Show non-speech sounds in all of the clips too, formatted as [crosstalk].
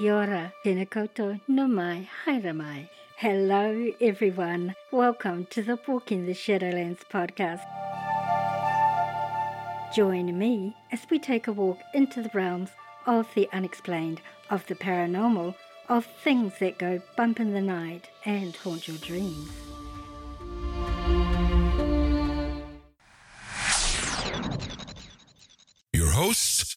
Kia ora, tēnā koutou, nau mai, haere mai. Hello, everyone. Welcome to the Walking the Shadowlands podcast. Join me as we take a walk into the realms of the unexplained, of the paranormal, of things that go bump in the night and haunt your dreams. Your hosts,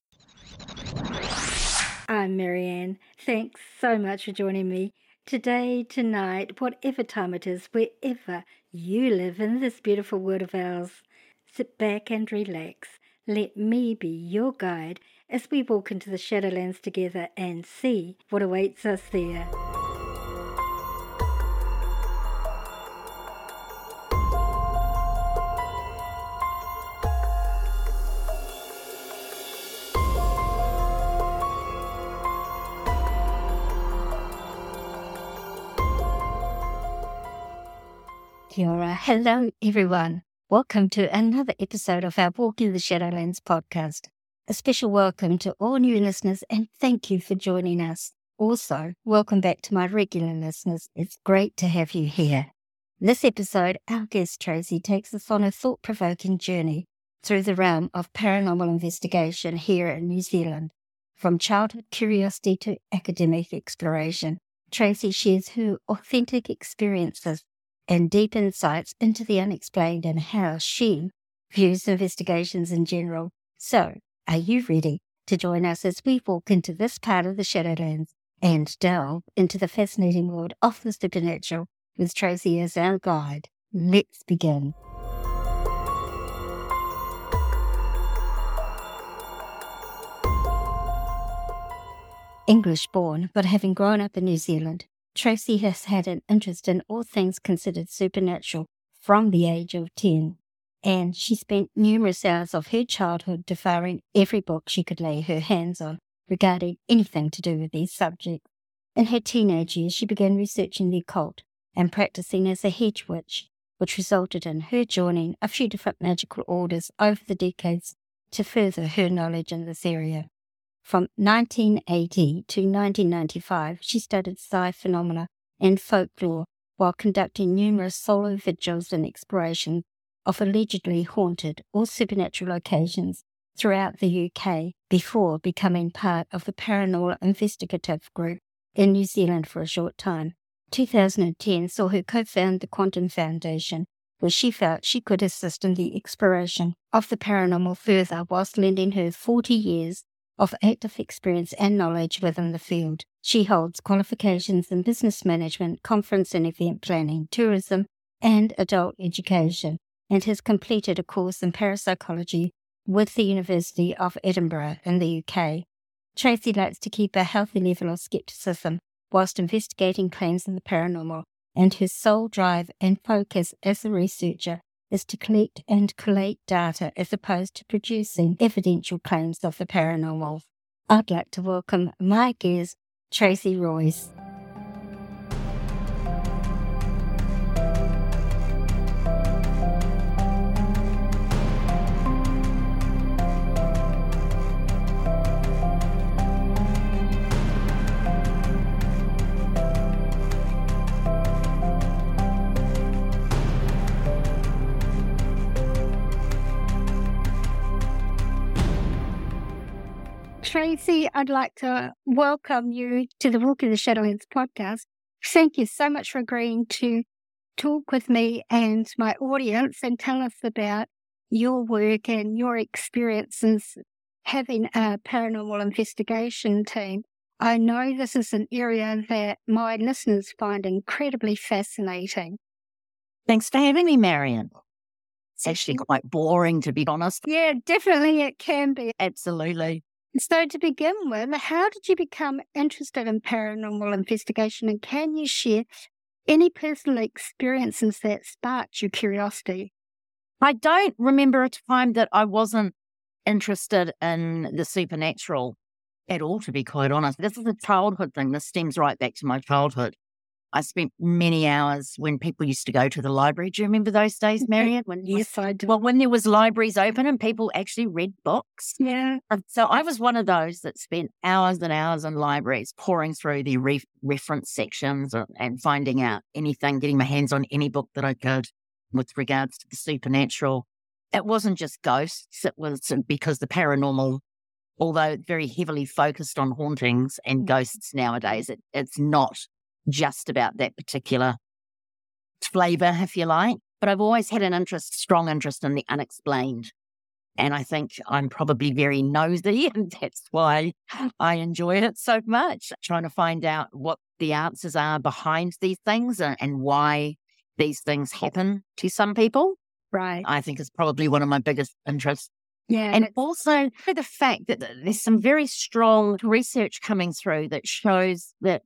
I'm Marianne. Thanks so much for joining me today, tonight, whatever time it is, wherever you live in this beautiful world of ours. Sit back and relax. Let me be your guide as we walk into the Shadowlands together and see what awaits us there. Kia ora. Hello, everyone. Welcome to another episode of our Walking the Shadowlands podcast. A special welcome to all new listeners and thank you for joining us. Also, welcome back to my regular listeners. It's great to have you here. This episode, our guest Tracey takes us on a thought provoking journey through the realm of paranormal investigation here in New Zealand. From childhood curiosity to academic exploration, Tracey shares her authentic experiences and deep insights into the unexplained and how she views investigations in general. So, are you ready to join us as we walk into this part of the Shadowlands and delve into the fascinating world of the supernatural with Tracey as our guide? Let's begin. English born, but having grown up in New Zealand, Tracey has had an interest in all things considered supernatural from the age of 10, and she spent numerous hours of her childhood devouring every book she could lay her hands on regarding anything to do with these subjects. In her teenage years, she began researching the occult and practicing as a hedge witch, which resulted in her joining a few different magical orders over the decades to further her knowledge in this area. From 1980 to 1995, she studied psi phenomena and folklore while conducting numerous solo vigils and explorations of allegedly haunted or supernatural locations throughout the UK before becoming part of the Paranormal Investigative Group in New Zealand for a short time. 2010 saw her co found the Quantum Foundation, where she felt she could assist in the exploration of the paranormal further whilst lending her 40 years of active experience and knowledge within the field. She holds qualifications in business management, conference and event planning, tourism, and adult education, and has completed a course in parapsychology with the University of Edinburgh in the UK. Tracey likes to keep a healthy level of skepticism whilst investigating claims in the paranormal, and her sole drive and focus as a researcher is to collect and collate data as opposed to producing evidential claims of the paranormal. I'd like to welcome my guest, Tracey Royce. Tracey, I'd like to welcome you to the Walking the Shadowlands podcast. Thank you so much for agreeing to talk with me and my audience and tell us about your work and your experiences having a paranormal investigation team. I know this is an area that my listeners find incredibly fascinating. Thanks for having me, Marion. It's actually quite boring, to be honest. Yeah, definitely it can be. Absolutely. So, to begin with, how did you become interested in paranormal investigation? And can you share any personal experiences that sparked your curiosity? I don't remember a time that I wasn't interested in the supernatural at all, to be quite honest. This is a childhood thing. This stems right back to my childhood. I spent many hours when people used to go to the library. Do you remember those days, [laughs] Marion? When yes, I do. Well, when there was libraries open and people actually read books. Yeah. So I was one of those that spent hours and hours in libraries pouring through the re- reference sections and, and finding out anything, getting my hands on any book that I could with regards to the supernatural. It wasn't just ghosts. It was because the paranormal although very heavily focused on hauntings and mm. ghosts nowadays, it, it's not just about that particular flavor, if you like. But I've always had an interest, strong interest in the unexplained. And I think I'm probably very nosy, [laughs] and that's why I enjoy it so much, trying to find out what the answers are behind these things and, and why these things happen to some people. Right. I think is probably one of my biggest interests. Yeah. And also the fact that there's some very strong research coming through that shows that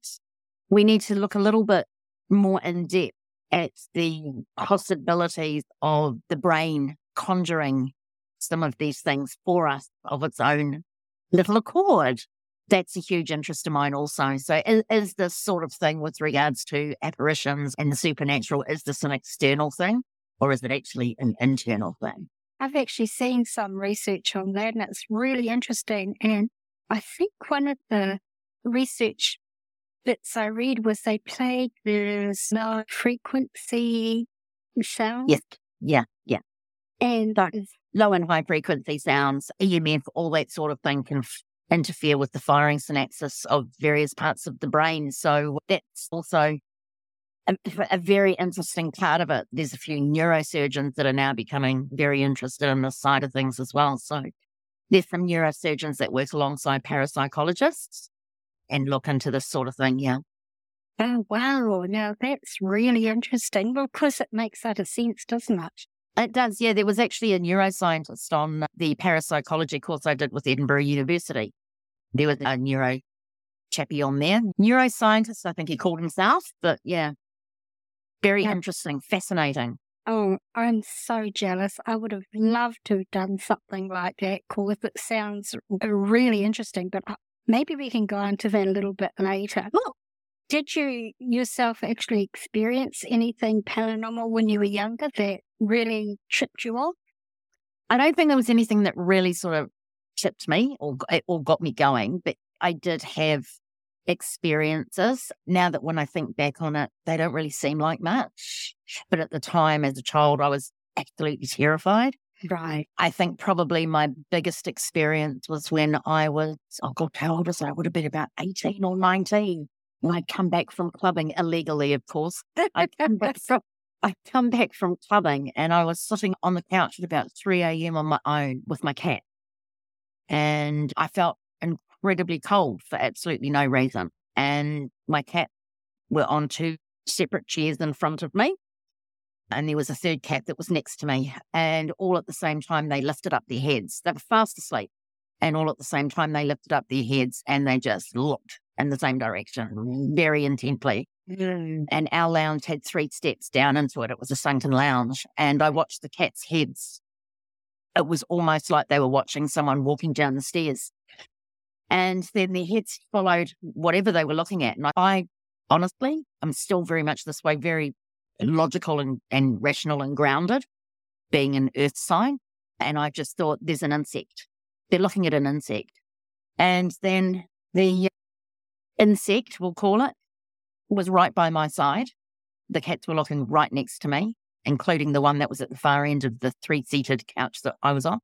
we need to look a little bit more in depth at the possibilities of the brain conjuring some of these things for us of its own little accord. That's a huge interest of mine also. So is, is this sort of thing with regards to apparitions and the supernatural, is this an external thing or is it actually an internal thing? I've actually seen some research on that and it's really interesting. And I think one of the research bits I read was they played the low frequency sounds. Yes. Yeah. Yeah. And low and high frequency sounds, EMF, all that sort of thing can f- interfere with the firing synapses of various parts of the brain. So that's also a, a, very interesting part of it. There's a few neurosurgeons that are now becoming very interested in this side of things as well. So there's some neurosurgeons that work alongside parapsychologists and look into this sort of thing. Yeah. Oh, wow. Now that's really interesting. Course, it makes utter sense, doesn't it? It does. Yeah. There was actually a neuroscientist on the parapsychology course I did with Edinburgh University. There was a neuro chappie on there. Neuroscientist, I think he called himself. But yeah, very yeah. interesting, fascinating. Oh, I'm so jealous. I would have loved to have done something like that course. It sounds really interesting, but maybe we can go into that a little bit later. Oh, did you yourself actually experience anything paranormal when you were younger that really tripped you off? I don't think there was anything that really sort of tipped me or, or got me going, but I did have experiences. Now that when I think back on it, they don't really seem like much. But at the time, as a child, I was absolutely terrified. Right. I think probably my biggest experience was when I was, oh God, how old was I? I would have been about 18 or 19. When I'd come back from clubbing illegally, of course. I'd come back [laughs] from, I'd come back from clubbing and I was sitting on the couch at about 3 a.m. on my own with my cat. And I felt incredibly cold for absolutely no reason. And my cat were on two separate chairs in front of me. And there was a third cat that was next to me. And all at the same time, they lifted up their heads. They were fast asleep. And all at the same time, they lifted up their heads and they just looked in the same direction very intently. Mm. And our lounge had three steps down into it. It was a sunken lounge. And I watched the cats' heads. It was almost like they were watching someone walking down the stairs. And then their heads followed whatever they were looking at. And I honestly, I'm still very much this way, very logical and, and rational and grounded, being an earth sign. And I just thought there's an insect. They're looking at an insect. And then the insect, we'll call it, was right by my side. The cats were looking right next to me, including the one that was at the far end of the three seated couch that I was on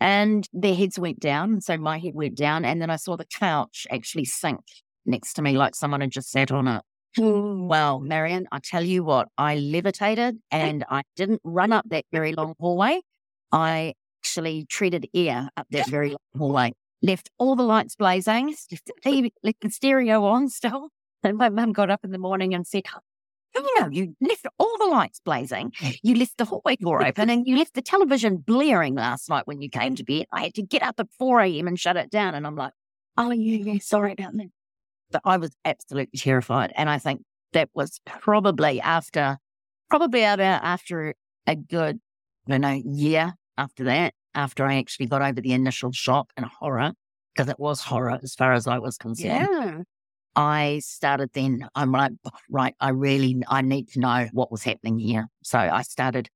and their heads went down. So my head went down, and then I saw the couch actually sink next to me like someone had just sat on it. Mm. Well, Marion, I tell you what, I levitated and I didn't run up that very long hallway. I actually treaded air up that very long hallway, left all the lights blazing, left the, left the stereo on still. [laughs] And my mum got up in the morning and said, you know, you left all the lights blazing, [laughs] you left the hallway door open, and you left the television blaring last night when you came to bed. I had to get up at 4 a.m. and shut it down. And I'm like, oh, yeah, yeah, sorry about that. But I was absolutely terrified. And I think that was probably after, probably about after a good, I don't know, year after that, after I actually got over the initial shock and horror, because it was horror as far as I was concerned. Yeah. I started then, I'm like, right, I really, I need to know what was happening here. So I started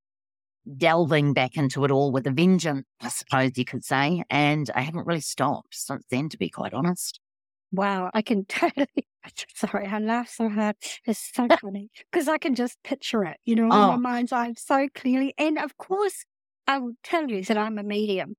delving back into it all with a vengeance, I suppose you could say. And I haven't really stopped since then, to be quite honest. Wow, I can [laughs] totally. Sorry, I laugh so hard. It's so [laughs] funny because I can just picture it, you know, in Oh. my mind's eye so clearly. And of course, I will tell you that I'm a medium.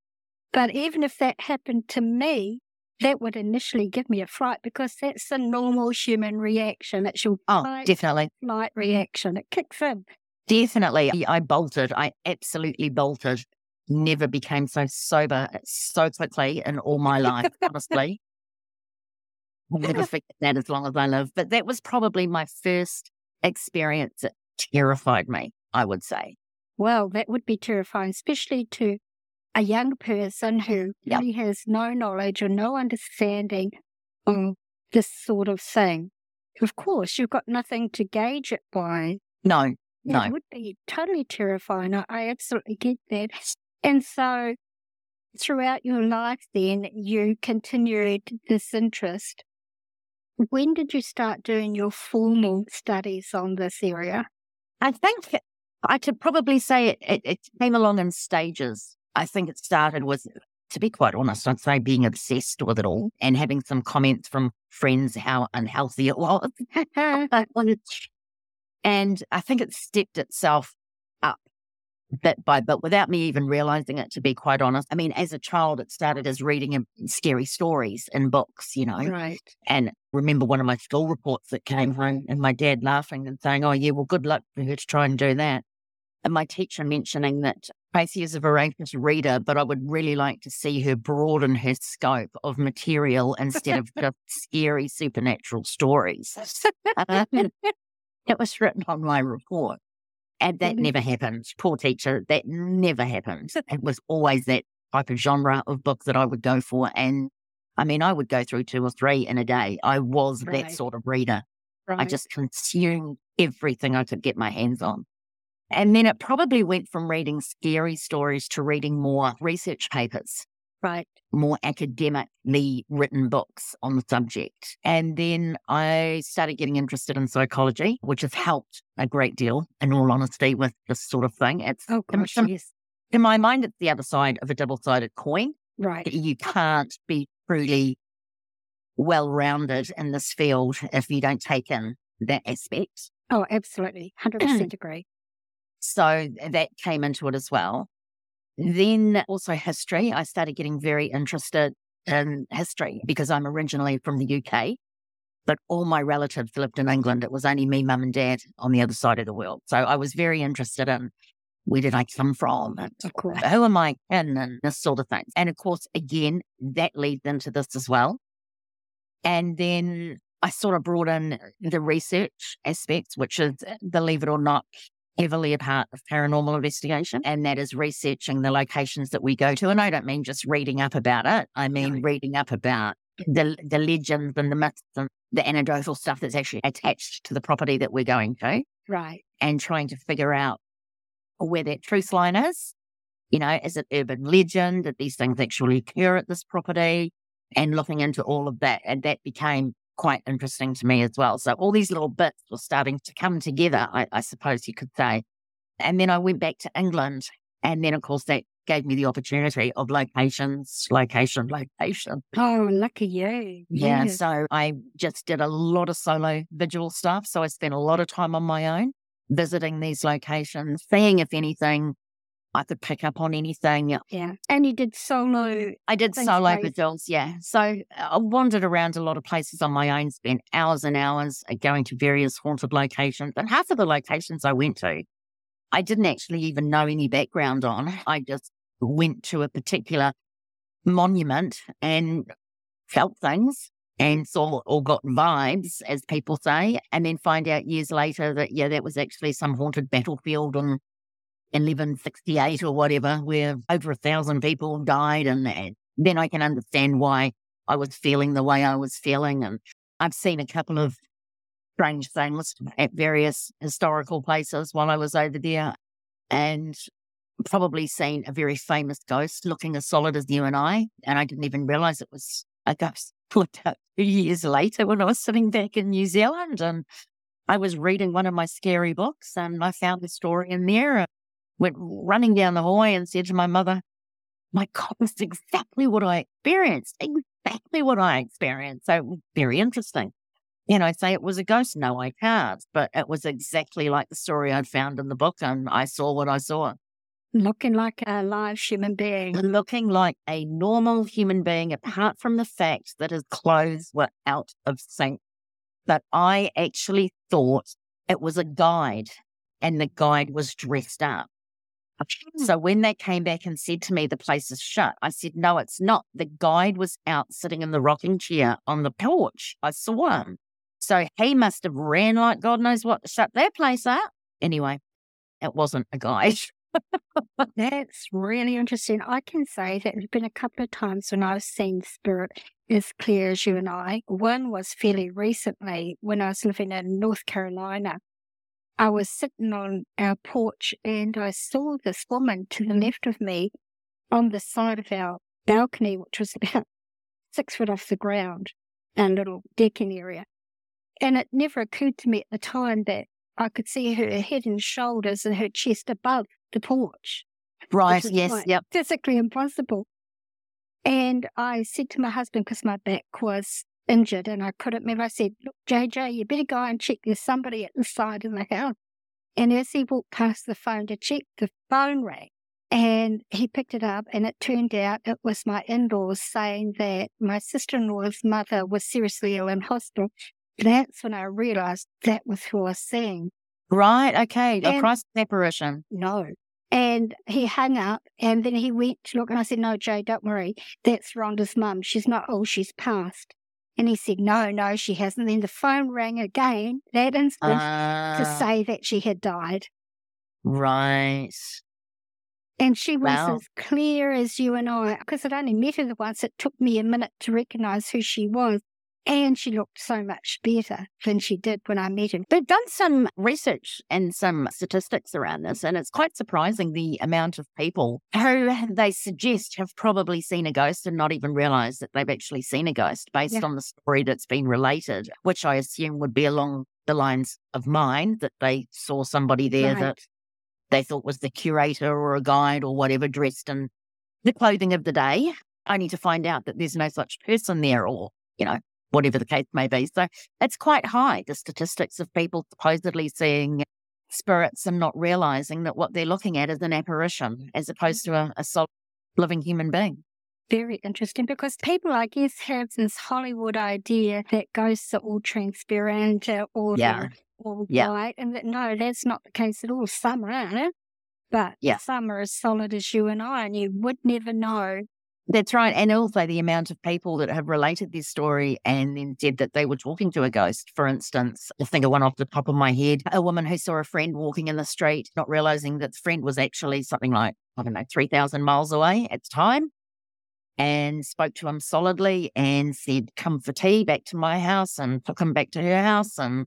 But even if that happened to me, that would initially give me a fright because that's a normal human reaction. It's your Oh, fight, definitely. light reaction. It kicks in. Definitely. I bolted. I absolutely bolted. Never became so sober so quickly in all my life, [laughs] honestly. I'll never [laughs] forget that as long as I live. But that was probably my first experience that terrified me, I would say. Well, that would be terrifying, especially to a young person who Yep. really has no knowledge or no understanding of this sort of thing. Of course, you've got nothing to gauge it by. No, no. It would be totally terrifying. I, I absolutely get that. And so, throughout your life, then, you continued this interest. When did you start doing your formal studies on this area? I think I could probably say it, it, it came along in stages. I think it started with, to be quite honest, I'd say being obsessed with it all and having some comments from friends how unhealthy it was. [laughs] [laughs] and I think it stepped itself bit by bit without me even realizing it, to be quite honest. I mean, as a child, it started as reading um, scary stories in books, you know. right. And remember one of my school reports that came home and my dad laughing and saying, Oh, yeah, well, good luck for her to try and do that. And my teacher mentioning that Tracey is a voracious reader, but I would really like to see her broaden her scope of material instead of just [laughs] scary supernatural stories. Uh, it was written on my report. And that Mhm. never happened. Poor teacher, that never happened. It was always that type of genre of book that I would go for. And I mean, I would go through two or three in a day. I was Right. that sort of reader. I just consumed everything I could get my hands on. And then it probably went from reading scary stories to reading more research papers, right. more academically written books on the subject. And then I started getting interested in psychology, which has helped a great deal, in all honesty, with this sort of thing. It's Oh, in- gosh, in- yes. in my mind, it's the other side of a double sided coin. Right. You can't be truly well rounded in this field if you don't take in that aspect. Oh, absolutely. 100% [clears throat] agree. So that came into it as well. Then also history. I started getting very interested in history because I'm originally from the UK, but all my relatives lived in England. It was only me, mum, and dad on the other side of the world. So I was very interested in where did I come from and Of course. who am I in and this sort of thing. And of course, again, that leads into this as well. And then I sort of brought in the research aspects, which is, believe it or not, heavily a part of paranormal investigation. And that is researching the locations that we go to. And I don't mean just reading up about it. I mean reading up about the, the legends and the myths and the anecdotal stuff that's actually attached to the property that we're going to Right. and trying to figure out where that truth line is. You know, is it urban legend? that these things actually occur at this property? And looking into all of that. And that became quite interesting to me as well. So all these little bits were starting to come together, I, I suppose you could say. And then I went back to England. And then, of course, that gave me the opportunity of locations, location, location. Oh, lucky you. Yeah. Yes. So I just did a lot of solo vigil stuff. So I spent a lot of time on my own visiting these locations, seeing if anything I could pick up on anything. Yeah. And you did solo. I did solo Grace. yeah. So I wandered around a lot of places on my own, spent hours and hours uh, going to various haunted locations. And half of the locations I went to, I didn't actually even know any background on. I just went to a particular monument and felt things and saw or got vibes, as people say, and then find out years later that, yeah, that was actually some haunted battlefield on 1168 or whatever, where over a thousand people died. And, and then I can understand why I was feeling the way I was feeling. And I've seen a couple of strange things at various historical places while I was over there. And probably seen a very famous ghost looking as solid as you and I. And I didn't even realize it was a ghost. [laughs] about two years later when I was sitting back in New Zealand and I was reading one of my scary books and I found a story in there. Went running down the hallway and said to my mother, My God, this is exactly what I experienced. Exactly what I experienced. So very interesting. And I say it was a ghost. No, I can't. But it was exactly like the story I'd found in the book, and I saw what I saw. Looking like a live human being. Looking like a normal human being, apart from the fact that his clothes were out of sync. But I actually thought it was a guide, and the guide was dressed up. Hmm. So when they came back and said to me the place is shut, I said, no, it's not. The guide was out sitting in the rocking chair on the porch. I saw him. So he must have ran like God knows what to shut that place up. Anyway, it wasn't a guide. [laughs] That's really interesting. I can say that there's been a couple of times when I've seen spirit as clear as you and I. One was fairly recently when I was living in North Carolina. I was sitting on our porch and I saw this woman to the left of me on the side of our balcony, which was [laughs] about six foot off the ground, a little decking area. And it never occurred to me at the time that I could see her head and shoulders and her chest above the porch. Right, yes, yep. Physically impossible. And I said to my husband, because my back was injured and I couldn't move, I said, Look, JJ, you better go and check there's somebody at the side of the house. And as he walked past the phone to check, the phone rang. And he picked it up, and it turned out it was my in laws saying that my sister in law's mother was seriously ill in hospital that's when I realized that was who I was seeing. Right. Okay. And, a cross apparition. No. And he hung up and then he went to look and I said, No, Jay, don't worry. That's Rhonda's mum. She's not old, she's passed. And he said, No, no, she hasn't. Then the phone rang again that instant uh, to ah. say that she had died. Right. And she was wow. as clear as you and I, because I'd only met her once. It took me a minute to recognize who she was. And she looked so much better than she did when I met her. They've done some research and some statistics around this, and it's quite surprising the amount of people who [laughs] they suggest have probably seen a ghost and not even realized that they've actually seen a ghost based yeah. on the story that's been related, which I assume would be along the lines of mine that they saw somebody there right. that they thought was the curator or a guide or whatever dressed in the clothing of the day, only to find out that there's no such person there or, you know, whatever the case may be. So it's quite high, the statistics of people supposedly seeing spirits and not realizing that what they're looking at is an apparition as opposed to mm. a, a solid living human being. Very interesting because people, I guess, have this Hollywood idea that ghosts are all transparent or yeah. all yeah. white, and that no, that's not the case at all. Some are, but yeah. some are as solid as you and I, and you would never know that's right. And also the amount of people that have related this story and then said that they were talking to a ghost. For instance, I think of one off the top of my head, a woman who saw a friend walking in the street, not realizing that the friend was actually something like, I don't know, 3,000 miles away at the time and spoke to him solidly and said, come for tea back to my house and took him back to her house and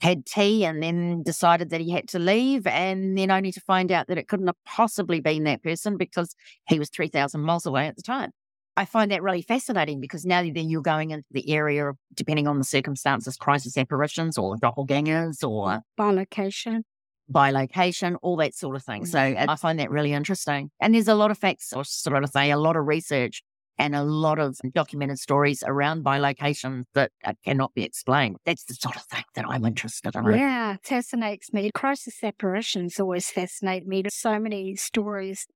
had tea and then decided that he had to leave and then only to find out that it couldn't have possibly been that person because he was 3,000 miles away at the time. I find that really fascinating because now then you're going into the area of, depending on the circumstances, crisis apparitions or doppelgangers or bilocation. By location, all that sort of thing. Mm-hmm. So I find that really interesting. And there's a lot of facts, or sort of say, a lot of research and a lot of documented stories around bilocation that uh, cannot be explained. That's the sort of thing that I'm interested in. Yeah, fascinates me. Crisis apparitions always fascinate me. So many stories.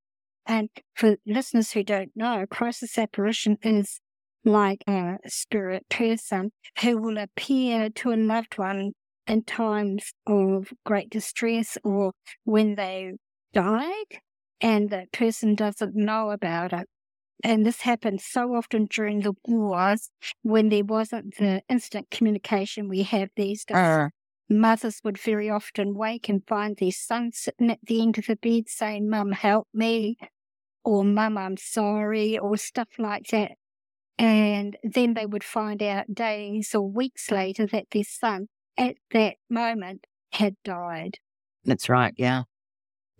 And for listeners who don't know, crisis apparition is like a spirit person who will appear to a loved one in times of great distress or when they died and that person doesn't know about it. And this happened so often during the wars when there wasn't the instant communication we have these days. Uh. Mothers would very often wake and find their son sitting at the end of the bed saying, Mum, help me, or Mum, I'm sorry, or stuff like that. And then they would find out days or weeks later that their son at that moment had died. That's right, yeah.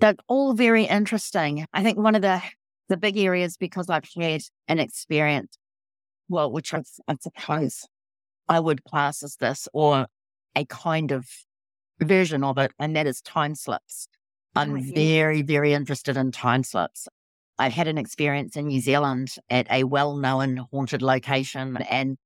That's all very interesting. I think one of the the big areas because I've had an experience well, which I, I suppose I would class as this, or a kind of version of it, and that is time slips. I'm Oh, very, very interested in time slips. I've had an experience in New Zealand at a well known haunted location. And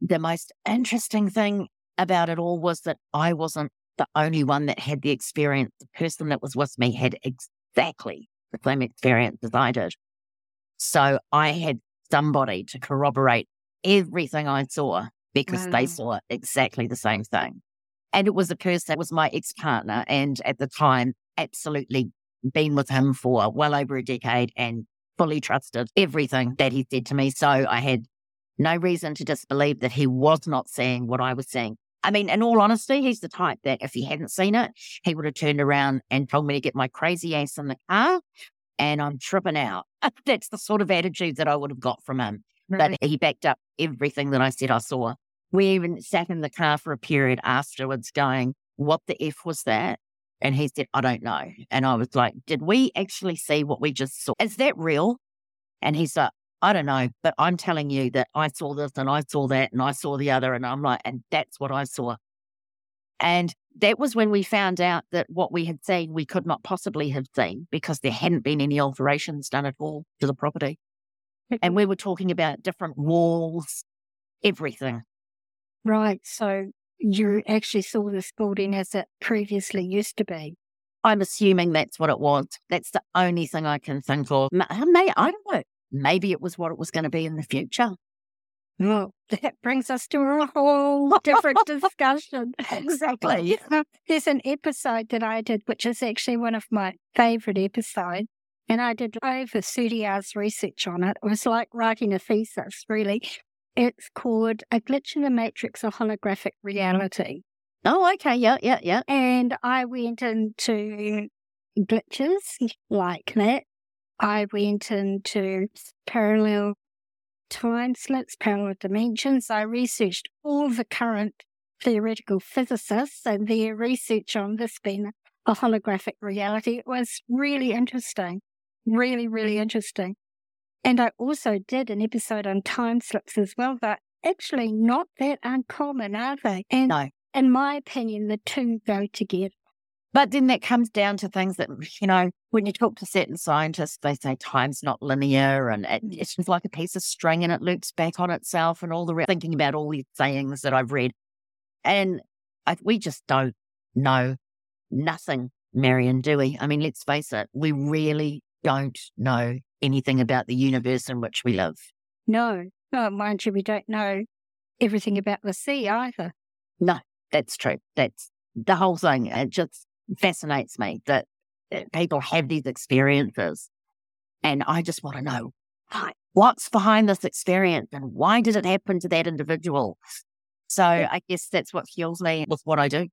the most interesting thing about it all was that I wasn't the only one that had the experience. The person that was with me had exactly the same experience as I did. So I had somebody to corroborate everything I saw because Wow. they mm-hmm. saw exactly the same thing. And it was a person that was my ex partner. And at the time, absolutely been with him for well over a decade and fully trusted everything that he said to me. So I had no reason to disbelieve that he was not seeing what I was seeing. I mean, in all honesty, he's the type that if he hadn't seen it, he would have turned around and told me to get my crazy ass in the car and I'm tripping out. [laughs] That's the sort of attitude that I would have got from him. But he backed up everything that I said I saw. We even sat in the car for a period afterwards going, What the F was that? And he said, I don't know. And I was like, Did we actually see what we just saw? Is that real? And he's like, I don't know, but I'm telling you that I saw this and I saw that and I saw the other. And I'm like, And that's what I saw. And that was when we found out that what we had seen, we could not possibly have seen because there hadn't been any alterations done at all to the property. And mm-hmm. we were talking about different walls, everything. Right. So you actually saw this building as it previously used to be. I'm assuming that's what it was. That's the only thing I can think of. May, I don't know. Maybe it was what it was going to be in the future. Well, [laughs] that brings us to a whole different discussion. [laughs] Exactly. [laughs] There's an episode that I did, which is actually one of my favorite episodes. And I did over 30 hours research on it. It was like writing a thesis, really. It's called A Glitch in the Matrix of Holographic Reality. Oh, okay. Yeah, yeah, yeah. And I went into glitches like that. I went into parallel time slips, parallel dimensions. I researched all the current theoretical physicists and their research on this being a holographic reality. It was really interesting, really, really interesting. And I also did an episode on time slips as well. They're actually not that uncommon, are they? And No. in my opinion, the two go together. But then that comes down to things that, you know, when you talk to certain scientists, they say time's not linear and it, mm. it's just like a piece of string and it loops back on itself and all the rest. Thinking about all these sayings that I've read. And I, we just don't know nothing, Marion, do we? I mean, let's face it, we really don't know anything about the universe in which we live. No, oh, mind you, we don't know everything about the sea either. No, that's true. That's the whole thing. It just fascinates me that that people have these experiences. And I just want to know what's behind this experience and why did it happen to that individual? So I guess that's what fuels me with what I do.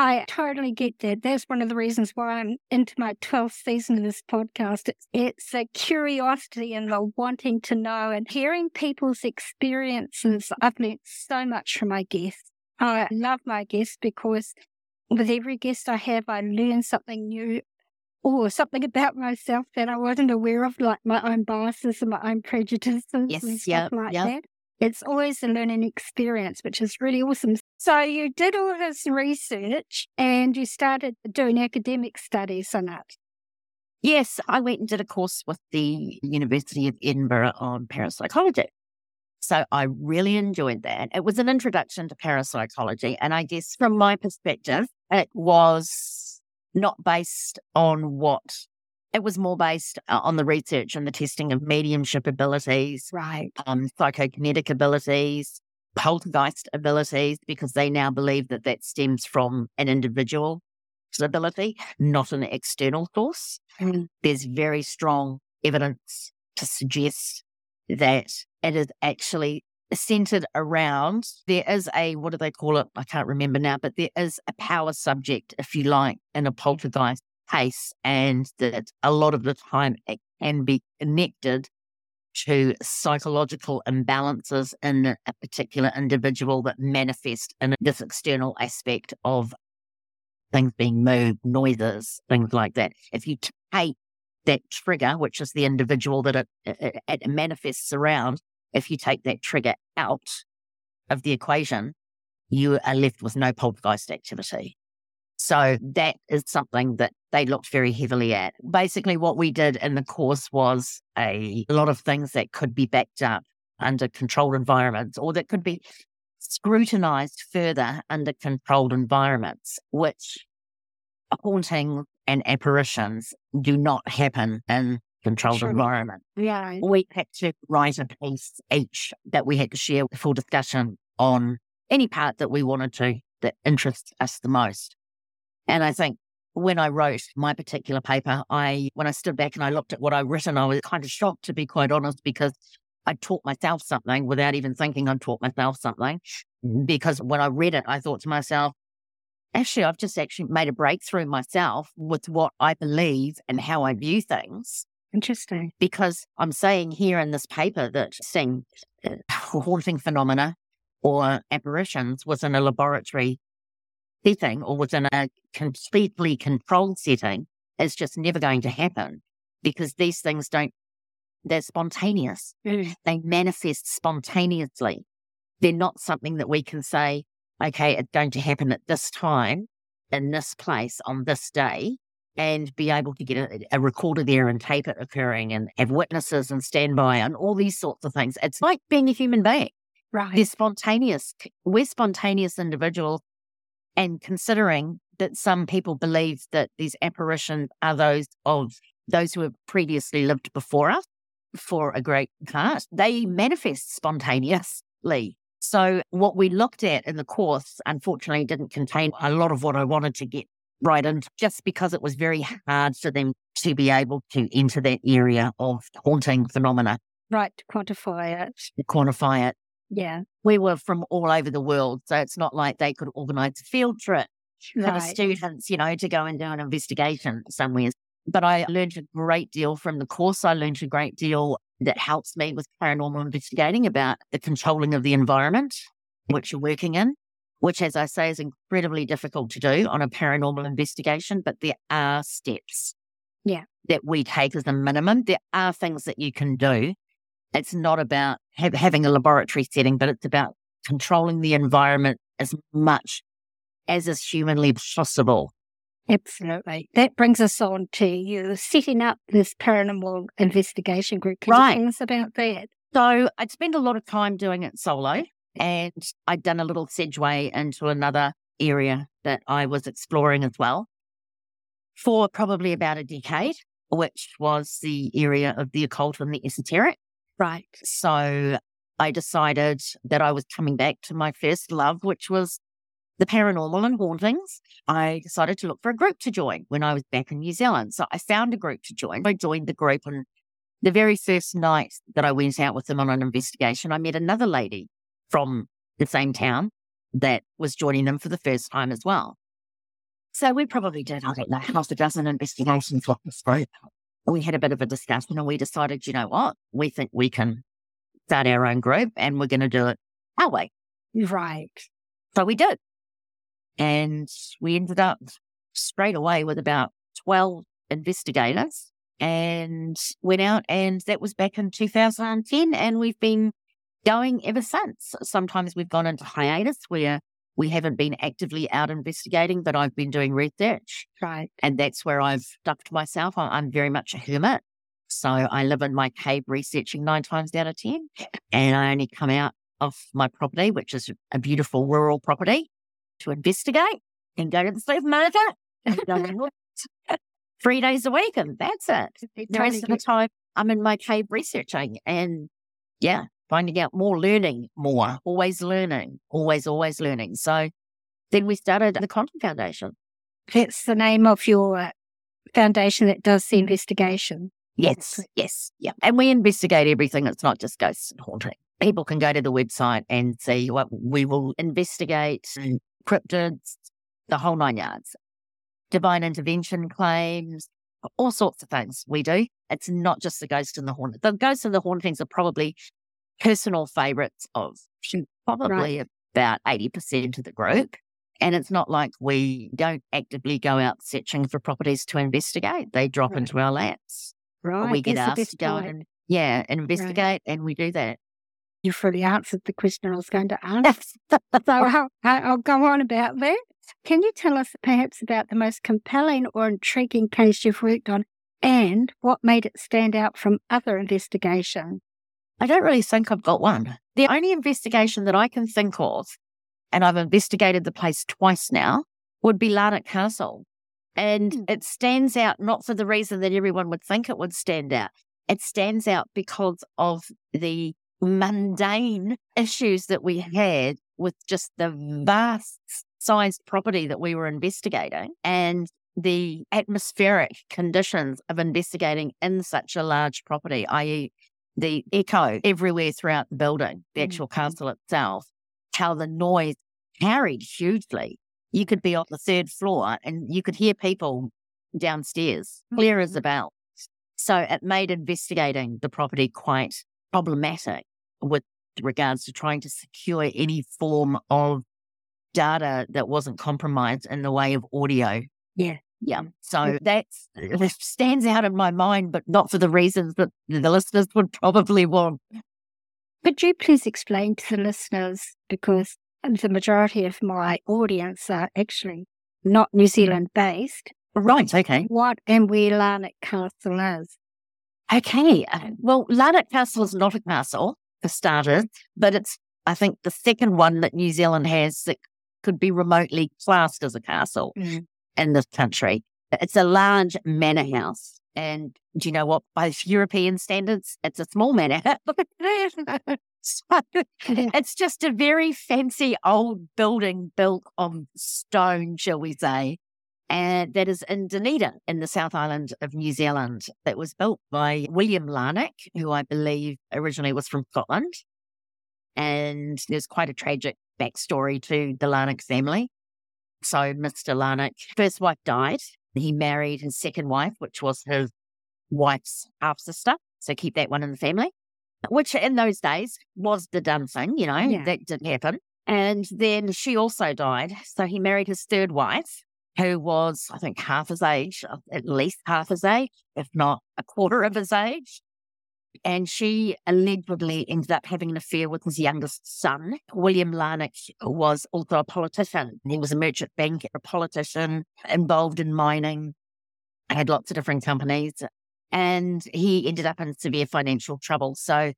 I totally get that. That's one of the reasons why I'm into my 12th season of this podcast. It's, it's the curiosity and the wanting to know and hearing people's experiences. I've learned so much from my guests. I love my guests because with every guest I have, I learn something new or something about myself that I wasn't aware of, like my own biases and my own prejudices Yes, and stuff like yeah. that. It's always a learning experience, which is really awesome. So you did all this research and you started doing academic studies on it. Yes, I went and did a course with the University of Edinburgh on parapsychology. So I really enjoyed that. It was an introduction to parapsychology. And I guess from my perspective, it was not based on what, it was more based uh, on the research and the testing of mediumship abilities, Right. um, psychokinetic abilities, poltergeist abilities, because they now believe that that stems from an individual ability, not an external source. Mm. There's very strong evidence to suggest that it is actually centered around there is a what do they call it i can't remember now but there is a power subject if you like in a poltergeist case and that a lot of the time it can be connected to psychological imbalances in a particular individual that manifest in this external aspect of things being moved, noises, things like that. If you take that trigger, which is the individual that it, it, it manifests around, if you take that trigger out of the equation, you are left with no poltergeist activity. So that is something that they looked very heavily at. Basically, what we did in the course was a lot of things that could be backed up under controlled environments or that could be scrutinized further under controlled environments, which haunting and apparitions do not happen in controlled sure. environment. Yeah. We had to write a piece each that we had to share full discussion on any part that we wanted to that interests us the most. And I think when I wrote my particular paper, I when I stood back and I looked at what I'd written, I was kind of shocked to be quite honest, because I taught myself something without even thinking I'd taught myself something. Mm-hmm. Because when I read it, I thought to myself, actually, I've just actually made a breakthrough myself with what I believe and how I view things. Interesting. Because I'm saying here in this paper that seeing uh, [laughs] haunting phenomena or apparitions was in a laboratory setting or was in a completely controlled setting is just never going to happen because these things don't, they're spontaneous. Mm. They manifest spontaneously. They're not something that we can say, okay, it's going to happen at this time, in this place, on this day, and be able to get a, a recorder there and tape it occurring and have witnesses and stand by and all these sorts of things. It's like being a human being. Right. They're spontaneous. We're spontaneous individuals. And considering that some people believe that these apparitions are those of those who have previously lived before us for a great part, they manifest spontaneously. So what we looked at in the course, unfortunately, didn't contain a lot of what I wanted to get right into, just because it was very hard for them to be able to enter that area of haunting phenomena. Right, to quantify it. To quantify it. Yeah. We were from all over the world, so it's not like they could organize a field trip right. for the students, you know, to go and do an investigation somewhere. But I learned a great deal from the course. I learned a great deal that helps me with paranormal investigating about the controlling of the environment which you're working in, which, as I say, is incredibly difficult to do on a paranormal investigation. But there are steps. Yeah. That we take as a minimum. There are things that you can do. It's not about have, having a laboratory setting, but it's about controlling the environment as much as is humanly possible Absolutely. That brings us on to you setting up this paranormal investigation group. Can right. you tell us about that? So I'd spent a lot of time doing it solo and I'd done a little segue into another area that I was exploring as well for probably about a decade, which was the area of the occult and the esoteric. Right. So I decided that I was coming back to my first love, which was the paranormal and hauntings, I decided to look for a group to join when I was back in New Zealand. So I found a group to join. I joined the group and the very first night that I went out with them on an investigation, I met another lady from the same town that was joining them for the first time as well. So we probably did, I don't know, half a dozen investigations with this group. We had a bit of a discussion and we decided, you know what, we think we can start our own group and we're going to do it our way. Right. So we did. And we ended up straight away with about 12 investigators and went out. And that was back in 2010. And we've been going ever since. Sometimes we've gone into hiatus where we haven't been actively out investigating, but I've been doing research. Right. And that's where I've stuck to myself. I'm very much a hermit. So I live in my cave researching nine times out of 10. And I only come out of my property, which is a beautiful rural property, to investigate and go to the supermarket three days a week, and that's it. The rest of the time, I'm in my cave researching and yeah, finding out more, learning more, always learning, always, always learning. So then we started the Quantum Foundation. That's the name of your foundation that does the investigation. Yes, yes, yeah. And we investigate everything. It's not just ghosts and haunting. People can go to the website and see what we will investigate cryptids, the whole nine yards. Divine intervention claims, all sorts of things we do. It's not just the ghost and the haunted. The ghosts and the hauntings are probably personal favorites of probably right. about 80% of the group. And it's not like we don't actively go out searching for properties to investigate. They drop right. into our laps. Right. we get asked to go and, yeah, investigate right. and we do that. You've really answered the question I was going to ask. so [laughs] I'll, I'll go on about that. Can you tell us perhaps about the most compelling or intriguing case you've worked on and what made it stand out from other investigations? I don't really think I've got one. The only investigation that I can think of, and I've investigated the place twice now, would be Larnach Castle. And mm. it stands out not for the reason that everyone would think it would stand out. It stands out because of the mundane issues that we had with just the vast sized property that we were investigating and the atmospheric conditions of investigating in such a large property, i.e., the echo everywhere throughout the building, the actual mm-hmm. castle itself, how the noise carried hugely. You could be on the third floor and you could hear people downstairs, clear as a mm-hmm. bell. So it made investigating the property quite problematic with regards to trying to secure any form of data that wasn't compromised in the way of audio. Yeah. Yeah. So that's that stands out in my mind, but not for the reasons that the listeners would probably want. Could you please explain to the listeners, because the majority of my audience are actually not New Zealand based. Right, okay. What and where Larnach Castle is. Okay. Uh, well, Larnach Castle is not a castle, for starters, but it's, I think, the second one that New Zealand has that could be remotely classed as a castle. Mm in this country. It's a large manor house. And do you know what? By European standards, it's a small manor. so [laughs] it's just a very fancy old building built on stone, shall we say. And that is in Dunedin in the South Island of New Zealand. That was built by William Larnach, who I believe originally was from Scotland. And there's quite a tragic backstory to the Larnach family. So Mr. Larnach, first wife died. He married his second wife, which was his wife's half sister. So keep that one in the family, which in those days was the done thing, you know, yeah. that didn't happen. And then she also died. So he married his third wife, who was, I think, half his age, uh, at least half his age, if not a quarter of his age and she allegedly ended up having an affair with his youngest son. William Larnach was also a politician. He was a merchant banker, a politician involved in mining, had lots of different companies, and he ended up in severe financial trouble. So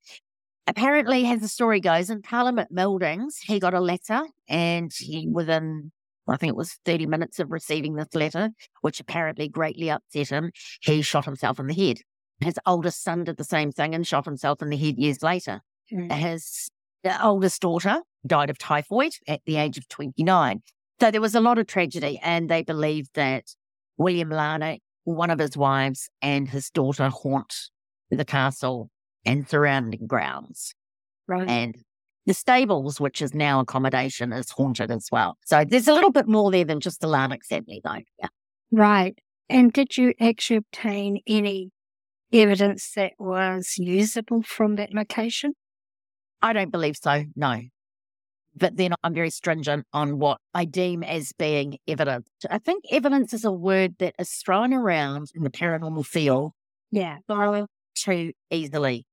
apparently, as the story goes, in Parliament buildings, he got a letter and he, within I think it was 30 minutes of receiving this letter, which apparently greatly upset him, he shot himself in the head. His oldest son did the same thing and shot himself in the head years later. Mm. His oldest daughter died of typhoid at the age of 29. So there was a lot of tragedy, and they believed that William Larnach, one of his wives, and his daughter haunt the castle and surrounding grounds. Right. And the stables, which is now accommodation, is haunted as well. So there's a little bit more there than just the Larnach family, though. Yeah. Right. And did you actually obtain any evidence that was usable from that location? I don't believe so, no. But then I'm very stringent on what I deem as being evidence. I think evidence is a word that is thrown around in the paranormal field. Yeah. Too easily.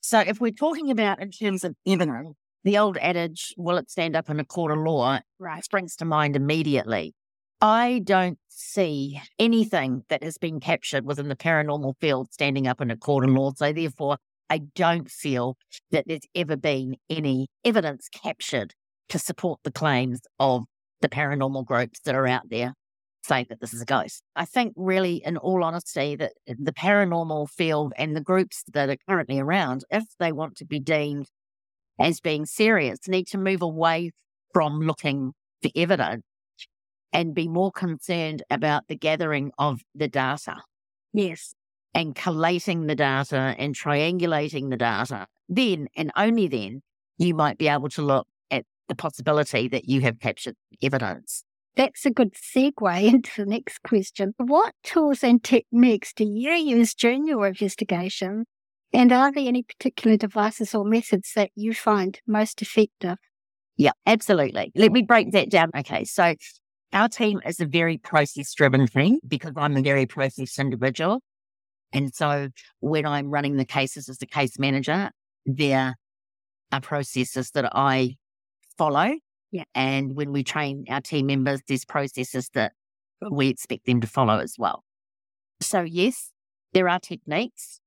So if we're talking about in terms of evidence, the old adage, will it stand up in a court of law, right. springs to mind immediately. I don't see anything that has been captured within the paranormal field standing up in a court of law. So therefore, I don't feel that there's ever been any evidence captured to support the claims of the paranormal groups that are out there saying that this is a ghost. I think really, in all honesty, that the paranormal field and the groups that are currently around, if they want to be deemed as being serious, need to move away from looking for evidence and be more concerned about the gathering of the data. Yes. And collating the data and triangulating the data. Then and only then you might be able to look at the possibility that you have captured evidence. That's a good segue [laughs] into the next question. What tools and techniques do you use during your investigation? And are there any particular devices or methods that you find most effective? Yeah, absolutely. Let me break that down. Okay, so our team is a very process driven thing because I'm a very process individual. And so when I'm running the cases as the case manager, there are are processes that I follow. Yeah. And when we train our team members, there's processes that we expect them to follow as well. So, yes, there are techniques.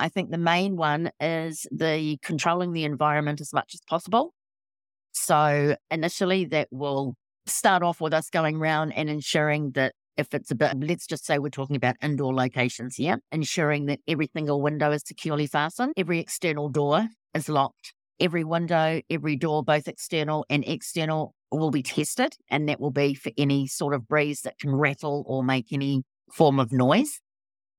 I think the main one is the controlling the environment as much as possible. So, initially, that will start off with us going around and ensuring that if it's a bit, let's just say we're talking about indoor locations here, ensuring that every single window is securely fastened, every external door is locked, every window, every door, both external and external, will be tested. And that will be for any sort of breeze that can rattle or make any form of noise.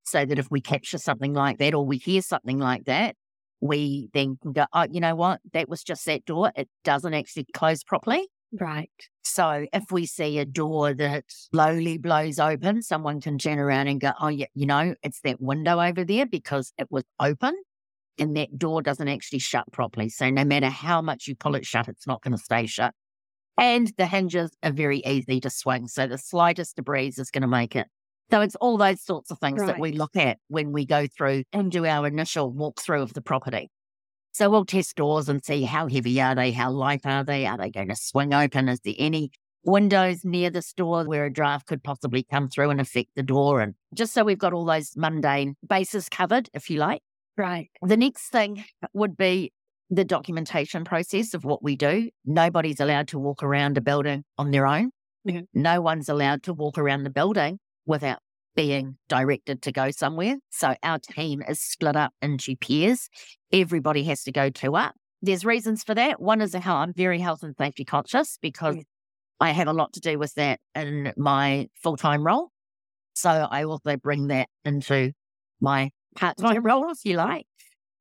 So that if we capture something like that or we hear something like that, we then can go, oh, you know what? That was just that door. It doesn't actually close properly. Right. So if we see a door that slowly blows open, someone can turn around and go, oh, yeah, you know, it's that window over there because it was open and that door doesn't actually shut properly. So no matter how much you pull it shut, it's not going to stay shut. And the hinges are very easy to swing. So the slightest debris is going to make it. So it's all those sorts of things Right. that we look at when we go through and do our initial walkthrough of the property. So we'll test doors and see how heavy are they, how light are they, are they going to swing open? Is there any windows near the door where a draft could possibly come through and affect the door? And just so we've got all those mundane bases covered, if you like. Right. The next thing would be the documentation process of what we do. Nobody's allowed to walk around a building on their own. Yeah. No one's allowed to walk around the building without being directed to go somewhere. So our team is split up into pairs. Everybody has to go two up. There's reasons for that. One is how I'm very health and safety conscious because Yeah. I have a lot to do with that in my full time role. So I also bring that into my part time role, if you like.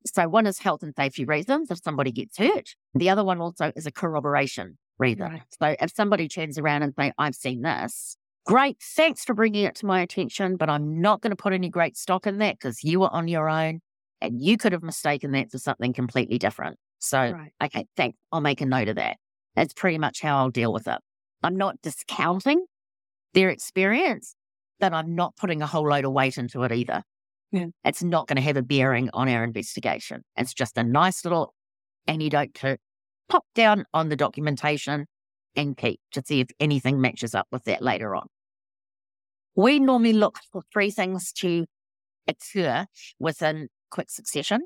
So one is health and safety reasons if somebody gets hurt. The other one also is a corroboration reason. Right. So if somebody turns around and say, I've seen this, great, thanks for bringing it to my attention, but I'm not going to put any great stock in that because you were on your own and you could have mistaken that for something completely different. So, Right. okay, thanks. I'll make a note of that. That's pretty much how I'll deal with it. I'm not discounting their experience, but I'm not putting a whole load of weight into it either. Yeah. It's not going to have a bearing on our investigation. It's just a nice little antidote to pop down on the documentation and keep to see if anything matches up with that later on. We normally look for three things to occur within quick succession.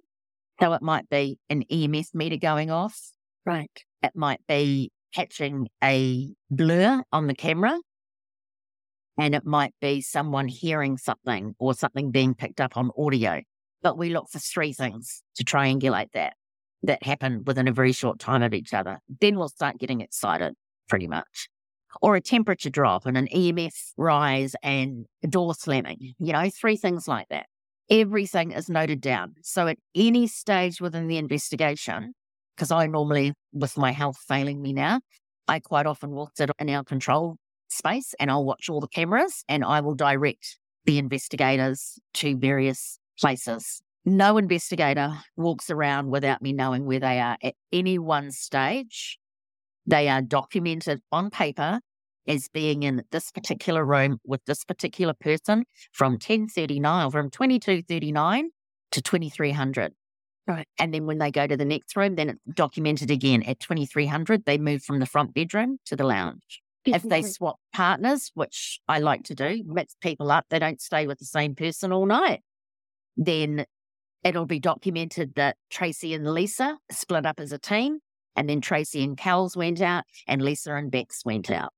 So it might be an EMF meter going off. Right. It might be catching a blur on the camera. And it might be someone hearing something or something being picked up on audio. But we look for three things to triangulate that that happen within a very short time of each other. Then we'll start getting excited pretty much. Or a temperature drop and an EMF rise and a door slamming, you know, three things like that. Everything is noted down. So at any stage within the investigation, because I normally, with my health failing me now, I quite often will sit in our control space and I'll watch all the cameras and I will direct the investigators to various places. No investigator walks around without me knowing where they are at any one stage. They are documented on paper as being in this particular room with this particular person from 1039 or from 2239 to 2300. Right. And then when they go to the next room, then it's documented again at 2300. They move from the front bedroom to the lounge. If they swap partners, which I like to do, mix people up, they don't stay with the same person all night, then it'll be documented that Tracy and Lisa split up as a team, and then Tracy and Cals went out, and Lisa and Bex went out.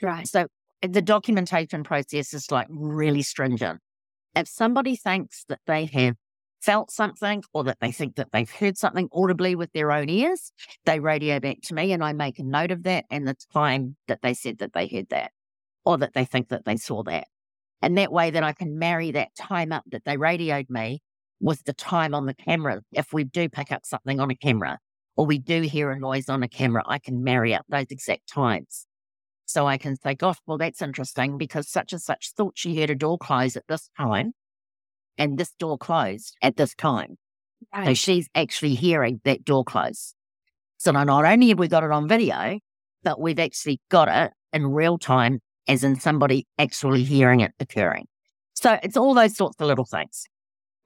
Right. So the documentation process is like really stringent. If somebody thinks that they have felt something or that they think that they've heard something audibly with their own ears, they radio back to me and I make a note of that and the time that they said that they heard that or that they think that they saw that. And that way that I can marry that time up that they radioed me with the time on the camera. If we do pick up something on a camera or we do hear a noise on a camera, I can marry up those exact times. So I can say, gosh, well, that's interesting because such and such thought she heard a door close at this time and this door closed at this time. So she's actually hearing that door close. So now not only have we got it on video, but we've actually got it in real time, as in somebody actually hearing it occurring. So it's all those sorts of little things.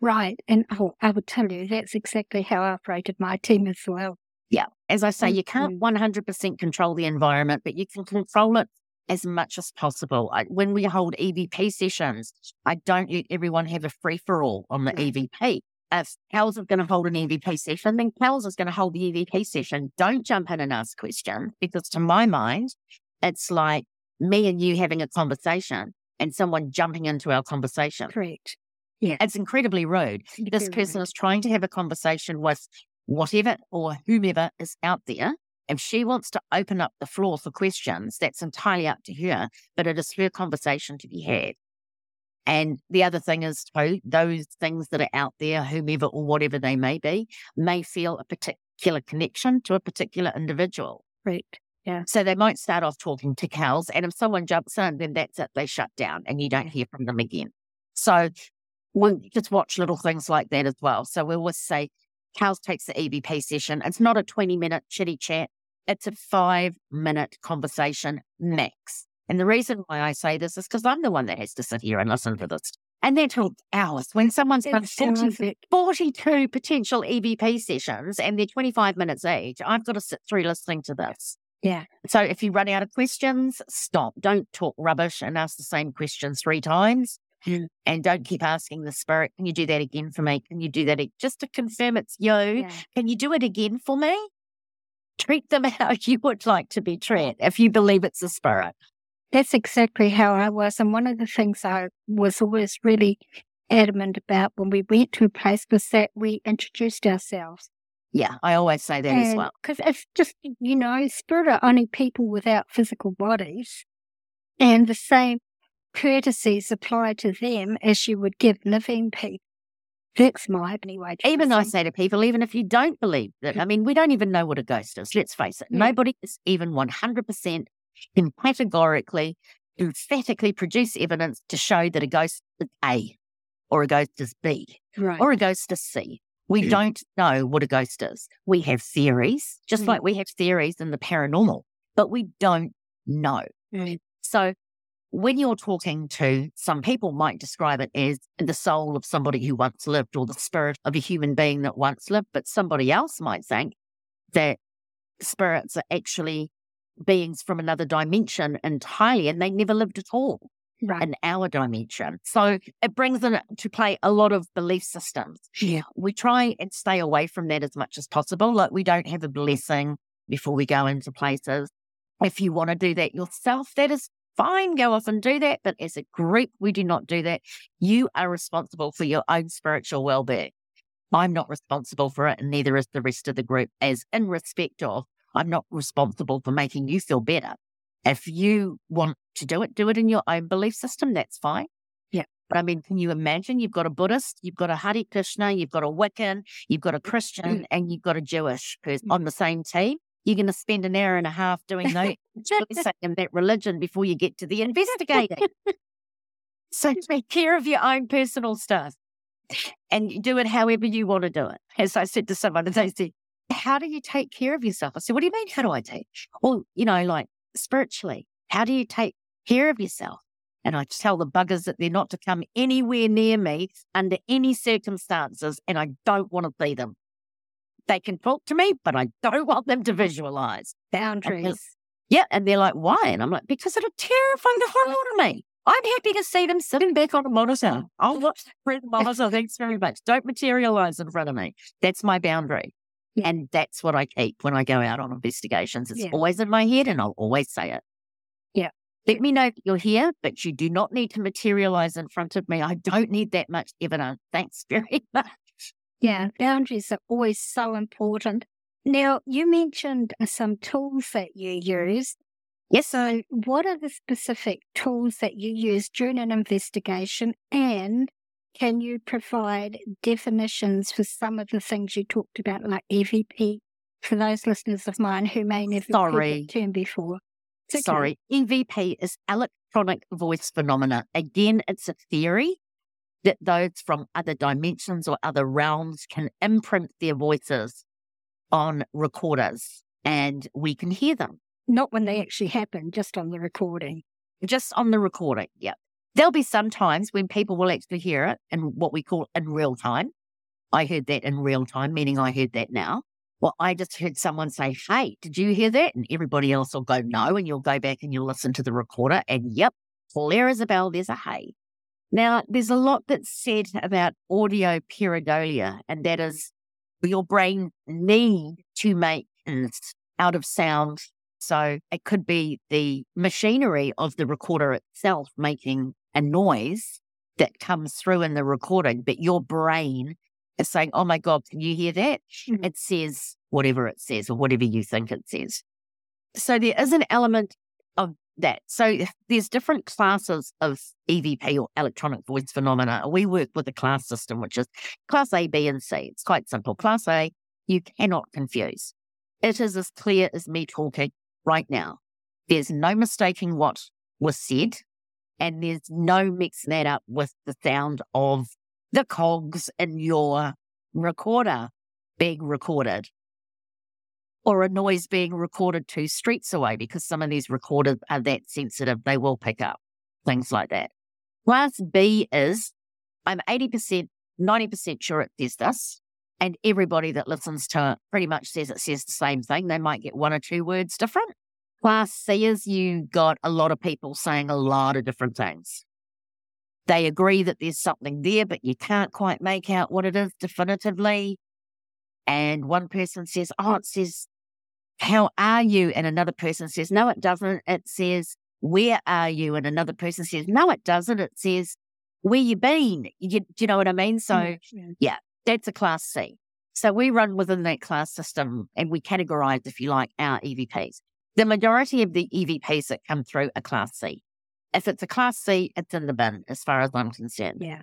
Right. And oh, I would tell you that's exactly how I operated my team as well. Yeah. As I say, mm, you can't mm. 100% control the environment, but you can control it as much as possible. I, when we hold EVP sessions, I don't let everyone have a free for all on the EVP. If Kels is going to hold an EVP session, then Kels is going to hold the EVP session. Don't jump in and ask questions because, to my mind, it's like me and you having a conversation and someone jumping into our conversation. Correct. Yeah. It's incredibly rude. This person is trying to have a conversation with whatever or whomever is out there. If she wants to open up the floor for questions, that's entirely up to her, but it is her conversation to be had. And the other thing is, too, those things that are out there, whomever or whatever they may be, may feel a particular connection to a particular individual. Right. Yeah. So they might start off talking to cows, and if someone jumps in, then that's it. They shut down and you don't hear from them again. So we'll just watch little things like that as well. So we always say, Cows takes the EVP session. It's not a 20 minute chitty chat. It's a five minute conversation max. And the reason why I say this is because I'm the one that has to sit here and listen to this. And that took hours. When someone's got 40, 42 potential EVP sessions and they're 25 minutes each, I've got to sit through listening to this. Yeah. So if you run out of questions, stop. Don't talk rubbish and ask the same questions three times. Mm. And don't keep asking the spirit, can you do that again for me? Can you do that? Just to confirm it's you. Yeah. Can you do it again for me? Treat them [laughs] how you would like to be treated if you believe it's a spirit. That's exactly how I was. And one of the things I was always really adamant about when we went to a place was that we introduced ourselves. Yeah, I always say that and, as well. Because it's just, you know, spirit are only people without physical bodies. And the same courtesies apply to them as you would give living people. That's my anyway. Even I say to people, even if you don't believe that, I mean, we don't even know what a ghost is. Let's face it. Yeah. Nobody is even 100% can categorically, emphatically produce evidence to show that a ghost is A or a ghost is B right. or a ghost is C. We yeah. don't know what a ghost is. We have theories, just mm. like we have theories in the paranormal, but we don't know. So when you're talking to some people might describe it as the soul of somebody who once lived or the spirit of a human being that once lived, but somebody else might think that spirits are actually beings from another dimension entirely and they never lived at all right. in our dimension. So it brings into play a lot of belief systems. Yeah. We try and stay away from that as much as possible. Like we don't have a blessing before we go into places. If you want to do that yourself, that is fine. Go off and do that. But as a group, we do not do that. You are responsible for your own spiritual well being. I'm not responsible for it, and neither is the rest of the group, as in respect of I'm not responsible for making you feel better. If you want to do it, do it in your own belief system. That's fine. Yeah. But I mean, can you imagine you've got a Buddhist, you've got a Hare Krishna, you've got a Wiccan, you've got a Christian, mm. and you've got a Jewish person on the same team? You're going to spend an hour and a half doing that, [laughs] that religion before you get to the investigating. [laughs] so take care of your own personal stuff and do it however you want to do it. As I said to someone, they said, how do you take care of yourself? I said, what do you mean? How do I take? Well, you know, like spiritually, how do you take care of yourself? And I tell the buggers that they're not to come anywhere near me under any circumstances, and I don't want to see them. They can talk to me, but I don't want them to visualize boundaries. yeah, and they're like, "Why?" And I'm like, "Because it'll terrify the hell out of me." I'm happy to see them sitting back on a monitor. I'll [laughs] watch the monitor. Thanks very much. Don't materialize in front of me. That's my boundary. Yeah. And that's what I keep when I go out on investigations. It's yeah. always in my head and I'll always say it. Yeah. Let me know that you're here, but you do not need to materialize in front of me. I don't need that much evidence. Thanks very [laughs] much. Yeah, boundaries are always so important. Now, you mentioned uh, some tools that you use. Yes. So, what are the specific tools that you use during an investigation? And can you provide definitions for some of the things you talked about, like EVP, for those listeners of mine who may never Sorry. heard the term before? Okay. Sorry, EVP is electronic voice phenomena. Again, it's a theory that those from other dimensions or other realms can imprint their voices on recorders and we can hear them. Not when they actually happen, just on the recording. Just on the recording, yep. There'll be some times when people will actually hear it in what we call in real time. I heard that in real time, meaning I heard that now. Well, I just heard someone say, Hey, did you hear that? And everybody else will go, No. And you'll go back and you'll listen to the recorder. And yep, clear as a bell, there's a hey. Now, there's a lot that's said about audio pareidolia, and that is your brain need to make out of sound. So it could be the machinery of the recorder itself making a noise that comes through in the recording, but your brain is saying, Oh my God, can you hear that? Mm-hmm. It says whatever it says or whatever you think it says. So there is an element of that. So there's different classes of EVP or electronic voice phenomena. We work with a class system, which is class A, B, and C. It's quite simple. Class A, you cannot confuse. It is as clear as me talking right now. There's no mistaking what was said, and there's no mixing that up with the sound of the cogs in your recorder being recorded or a noise being recorded two streets away because some of these recorders are that sensitive, they will pick up things like that. Class B is I'm 80%, 90% sure it says this. And everybody that listens to it pretty much says it says the same thing. They might get one or two words different. Class C is you got a lot of people saying a lot of different things. They agree that there's something there, but you can't quite make out what it is definitively. And one person says, Oh, it says how are you? And another person says, no, it doesn't. It says, where are you? And another person says, no, it doesn't. It says, where you been? You, do you know what I mean? So mm, yeah, yeah, that's a class C. So we run within that class system and we categorize, if you like, our EVPs. The majority of the EVPs that come through are class C. If it's a class C, it's in the bin as far as I'm concerned. Yeah.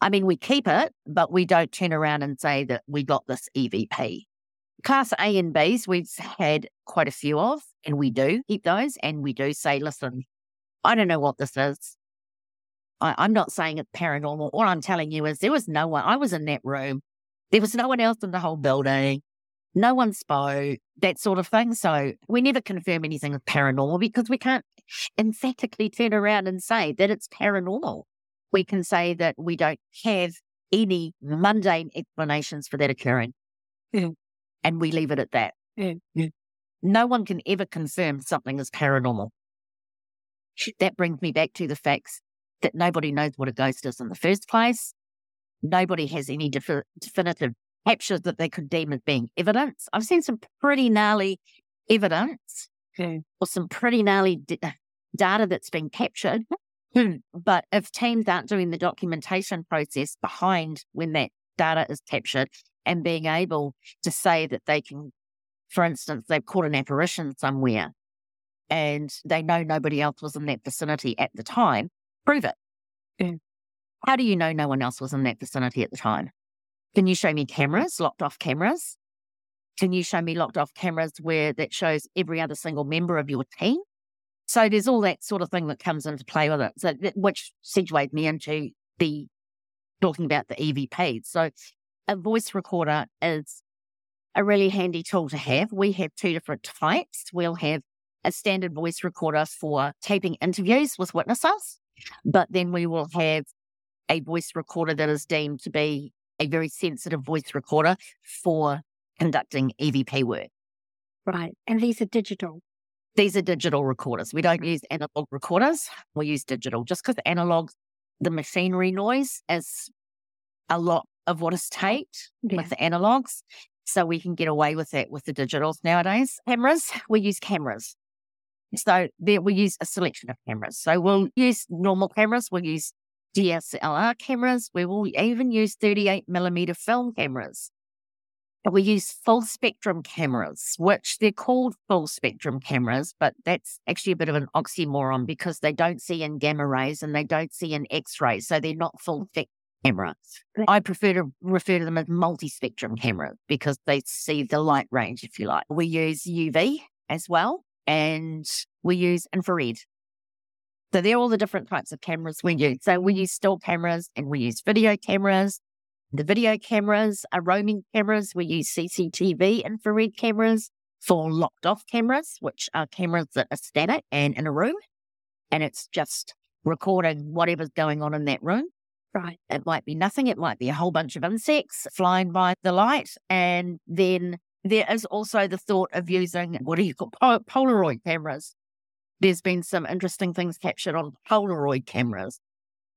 I mean, we keep it, but we don't turn around and say that we got this EVP. Class A and Bs, we've had quite a few of, and we do keep those. And we do say, listen, I don't know what this is. I, am not saying it's paranormal. All I'm telling you is there was no one, I was in that room. There was no one else in the whole building. No one spoke, that sort of thing. So we never confirm anything is paranormal because we can't emphatically turn around and say that it's paranormal. We can say that we don't have any mundane explanations for that occurring. Yeah and we leave it at that. Yeah. Yeah. No one can ever confirm something is paranormal. That brings me back to the facts that nobody knows what a ghost is in the first place. Nobody has any defi- definitive captures that they could deem as being evidence. I've seen some pretty gnarly evidence okay. or some pretty gnarly d- data that's been captured. Hmm. [clears throat] but if teams aren't doing the documentation process behind when that data is captured, and being able to say that they can, for instance, they've caught an apparition somewhere and they know nobody else was in that vicinity at the time, prove it. Yeah. How do you know no one else was in that vicinity at the time? Can you show me cameras, locked off cameras? Can you show me locked off cameras where that shows every other single member of your team? So there's all that sort of thing that comes into play with it. So which segues me into the talking about the EVP. So a voice recorder is a really handy tool to have. We have two different types. We'll have a standard voice recorder for taping interviews with witnesses, but then we will have a voice recorder that is deemed to be a very sensitive voice recorder for conducting EVP work. Right. And these are digital. These are digital recorders. We don't use analog recorders. We use digital just because analog, the machinery noise is a lot of what is oh, taped yeah. with the analogs. So we can get away with it with the digitals nowadays. Cameras, we use cameras. So there we use a selection of cameras. So we'll use normal cameras, we'll use DSLR cameras, we will even use 38 millimeter film cameras. We use full spectrum cameras, which they're called full spectrum cameras, but that's actually a bit of an oxymoron because they don't see in gamma rays and they don't see in X rays. So they're not full cameras. I prefer to refer to them as multi-spectrum cameras because they see the light range, if you like. We use UV as well, and we use infrared. So they're all the different types of cameras we use. So we use still cameras and we use video cameras. The video cameras are roaming cameras. We use CCTV infrared cameras for locked off cameras, which are cameras that are static and in a room. And it's just recording whatever's going on in that room Right. It might be nothing. It might be a whole bunch of insects flying by the light. And then there is also the thought of using what do you call Pol- Polaroid cameras. There's been some interesting things captured on Polaroid cameras.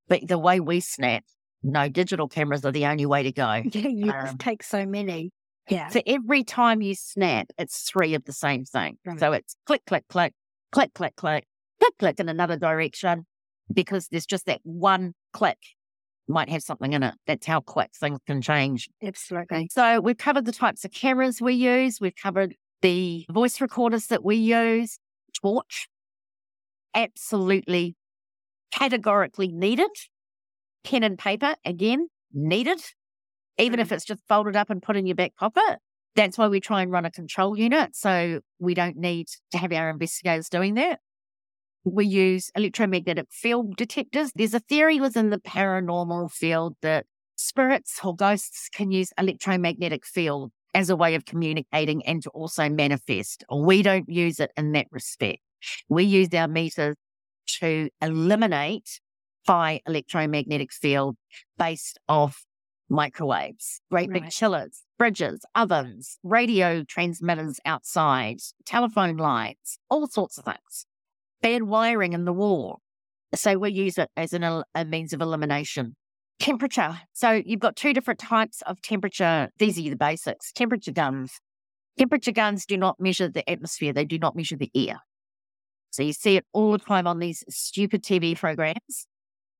But the way we snap, no, digital cameras are the only way to go. Yeah, [laughs] you Um, take so many. Yeah. So every time you snap, it's three of the same thing. Right. So it's click, click, click, click, click, click, click, click in another direction because there's just that one click might have something in it. That's how quick things can change. Absolutely. So we've covered the types of cameras we use. We've covered the voice recorders that we use. Torch, absolutely categorically needed. Pen and paper, again, needed. Even if mm. it's just folded up and put in your back pocket. That's why we try and run a control unit. So we don't need to have our investigators doing that. We use electromagnetic field detectors. There's a theory within the paranormal field that spirits or ghosts can use electromagnetic field as a way of communicating and to also manifest. We don't use it in that respect. We use our meters to eliminate high electromagnetic field based off microwaves, great big chillers, fridges, ovens, radio transmitters outside, telephone lines, all sorts of things. Bad wiring in the wall. So we use it as an, a means of elimination. Temperature. So you've got two different types of temperature. These are the basics. Temperature guns. Temperature guns do not measure the atmosphere. They do not measure the air. So you see it all the time on these stupid TV programs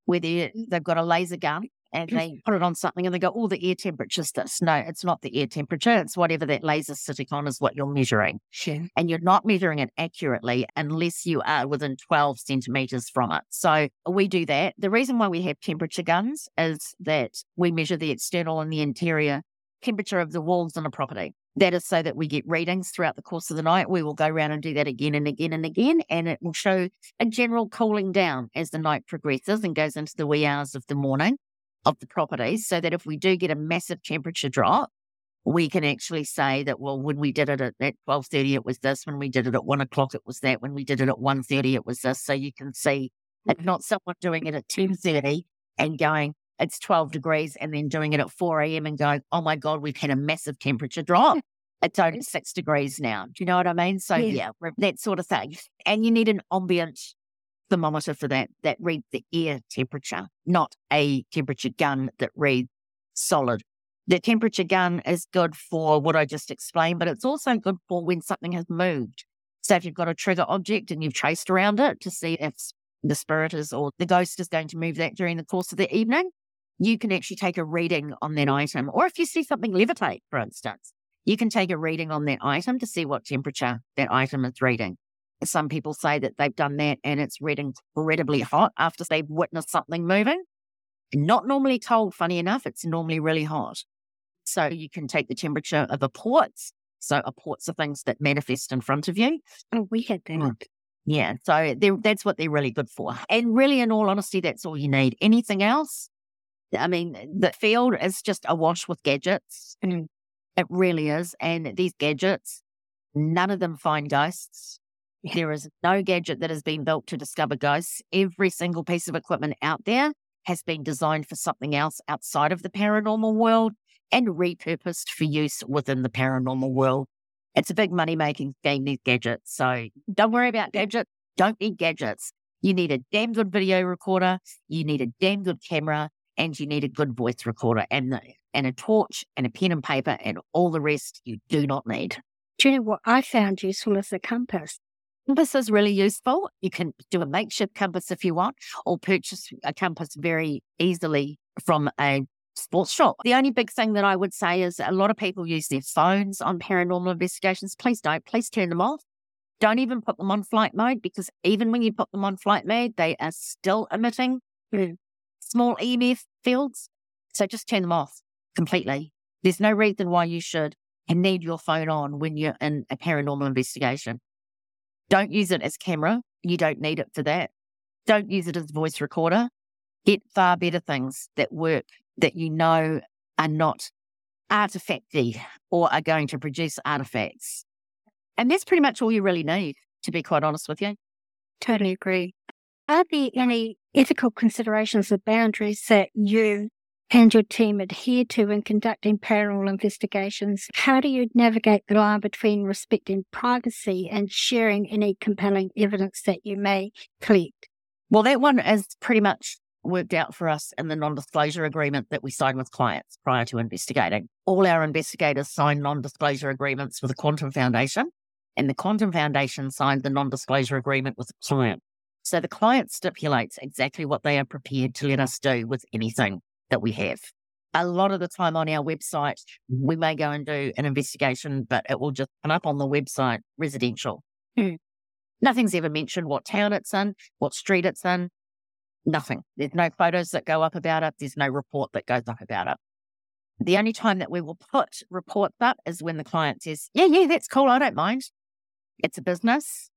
where they've got a laser gun and they put it on something and they go, oh, the air temperature's this. No, it's not the air temperature. It's whatever that laser's sitting on is what you're measuring. Sure. And you're not measuring it accurately unless you are within 12 centimeters from it. So we do that. The reason why we have temperature guns is that we measure the external and the interior temperature of the walls in a property. That is so that we get readings throughout the course of the night. We will go around and do that again and again and again, and it will show a general cooling down as the night progresses and goes into the wee hours of the morning of the properties So that if we do get a massive temperature drop, we can actually say that, well, when we did it at, at 12.30, it was this. When we did it at 1 o'clock, it was that. When we did it at 1.30, it was this. So you can see it's mm. not someone doing it at 10.30 and going, it's 12 degrees, and then doing it at 4 a.m. and going, oh my God, we've had a massive temperature drop. It's only six degrees now. Do you know what I mean? So, Yeah. yeah, that sort of thing. And you need an ambient thermometer for that, that reads the air temperature, not a temperature gun that reads solid. The temperature gun is good for what I just explained, but it's also good for when something has moved. So if you've got a trigger object and you've traced around it to see if the spirit is or the ghost is going to move that during the course of the evening, you can actually take a reading on that item. Or if you see something levitate, for instance, you can take a reading on that item to see what temperature that item is reading. Some people say that they've done that and it's read incredibly hot after they've witnessed something moving. Not normally cold, funny enough, it's normally really hot. So you can take the temperature of the quartz. So apports are things that manifest in front of you. Oh, we had that. Mm. Yeah. So that's what they're really good for. And really, in all honesty, that's all you need. Anything else? I mean, the field is just awash with gadgets. Mm. It really is. And these gadgets, none of them find ghosts. There is no gadget that has been built to discover ghosts. Every single piece of equipment out there has been designed for something else outside of the paranormal world and repurposed for use within the paranormal world. It's a big money making game, these gadgets. So don't worry about gadgets. Don't need gadgets. You need a damn good video recorder. You need a damn good camera and you need a good voice recorder and, the, and a torch and a pen and paper and all the rest you do not need. Do you know what I found useful is a compass? Compass is really useful. You can do a makeshift compass if you want, or purchase a compass very easily from a sports shop. The only big thing that I would say is a lot of people use their phones on paranormal investigations. Please don't. Please turn them off. Don't even put them on flight mode because even when you put them on flight mode, they are still emitting small EMF fields. So just turn them off completely. There's no reason why you should need your phone on when you're in a paranormal investigation. Don't use it as camera. You don't need it for that. Don't use it as voice recorder. Get far better things that work that you know are not artifacty or are going to produce artifacts. And that's pretty much all you really need, to be quite honest with you. Totally agree. Are there any ethical considerations or boundaries that you and your team adhere to in conducting paranormal investigations? How do you navigate the line between respecting privacy and sharing any compelling evidence that you may collect? Well, that one is pretty much worked out for us in the non disclosure agreement that we sign with clients prior to investigating. All our investigators sign non disclosure agreements with the Quantum Foundation, and the Quantum Foundation signed the non disclosure agreement with the client. So the client stipulates exactly what they are prepared to let us do with anything that we have. A lot of the time on our website, we may go and do an investigation, but it will just come up on the website residential. Hmm. Nothing's ever mentioned what town it's in, what street it's in, nothing. There's no photos that go up about it. There's no report that goes up about it. The only time that we will put reports up is when the client says, Yeah, yeah, that's cool. I don't mind. It's a business,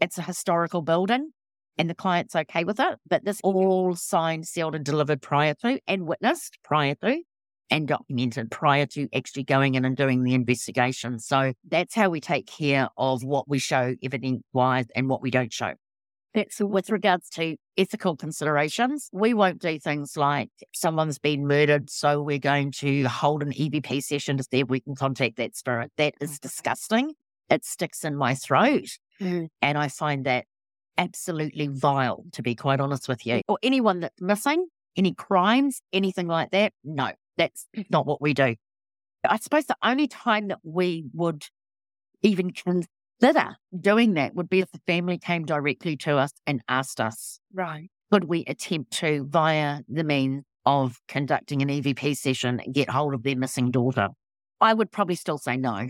it's a historical building, and the client's okay with it. But this all signed, sealed, and delivered prior to and witnessed prior to and documented prior to actually going in and doing the investigation. So that's how we take care of what we show evidence wise and what we don't show. That's with regards to ethical considerations. We won't do things like someone's been murdered, so we're going to hold an EVP session to see if we can contact that spirit. That is disgusting. It sticks in my throat. Mm. And I find that absolutely vile, to be quite honest with you. Or anyone that's missing, any crimes, anything like that. No, that's [clears throat] not what we do. I suppose the only time that we would even consider doing that would be if the family came directly to us and asked us, right, could we attempt to, via the means of conducting an EVP session, get hold of their missing daughter? I would probably still say no,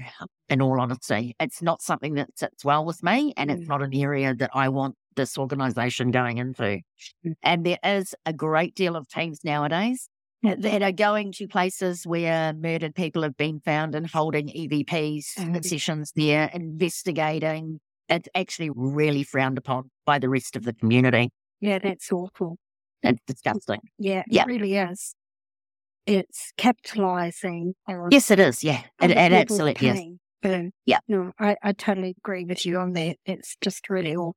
in all honesty. It's not something that sits well with me, and it's Mm. not an area that I want this organization going into. Mm. And there is a great deal of teams nowadays that are going to places where murdered people have been found and holding EVPs Mhm. sessions there, investigating. It's actually really frowned upon by the rest of the community. Yeah, that's awful. It's disgusting. Yeah, Yeah. it really is. It's capitalizing on Yes, it is. Yeah, it, it absolutely is. Um, Yeah. No, I, I totally agree with you on that. It's just really all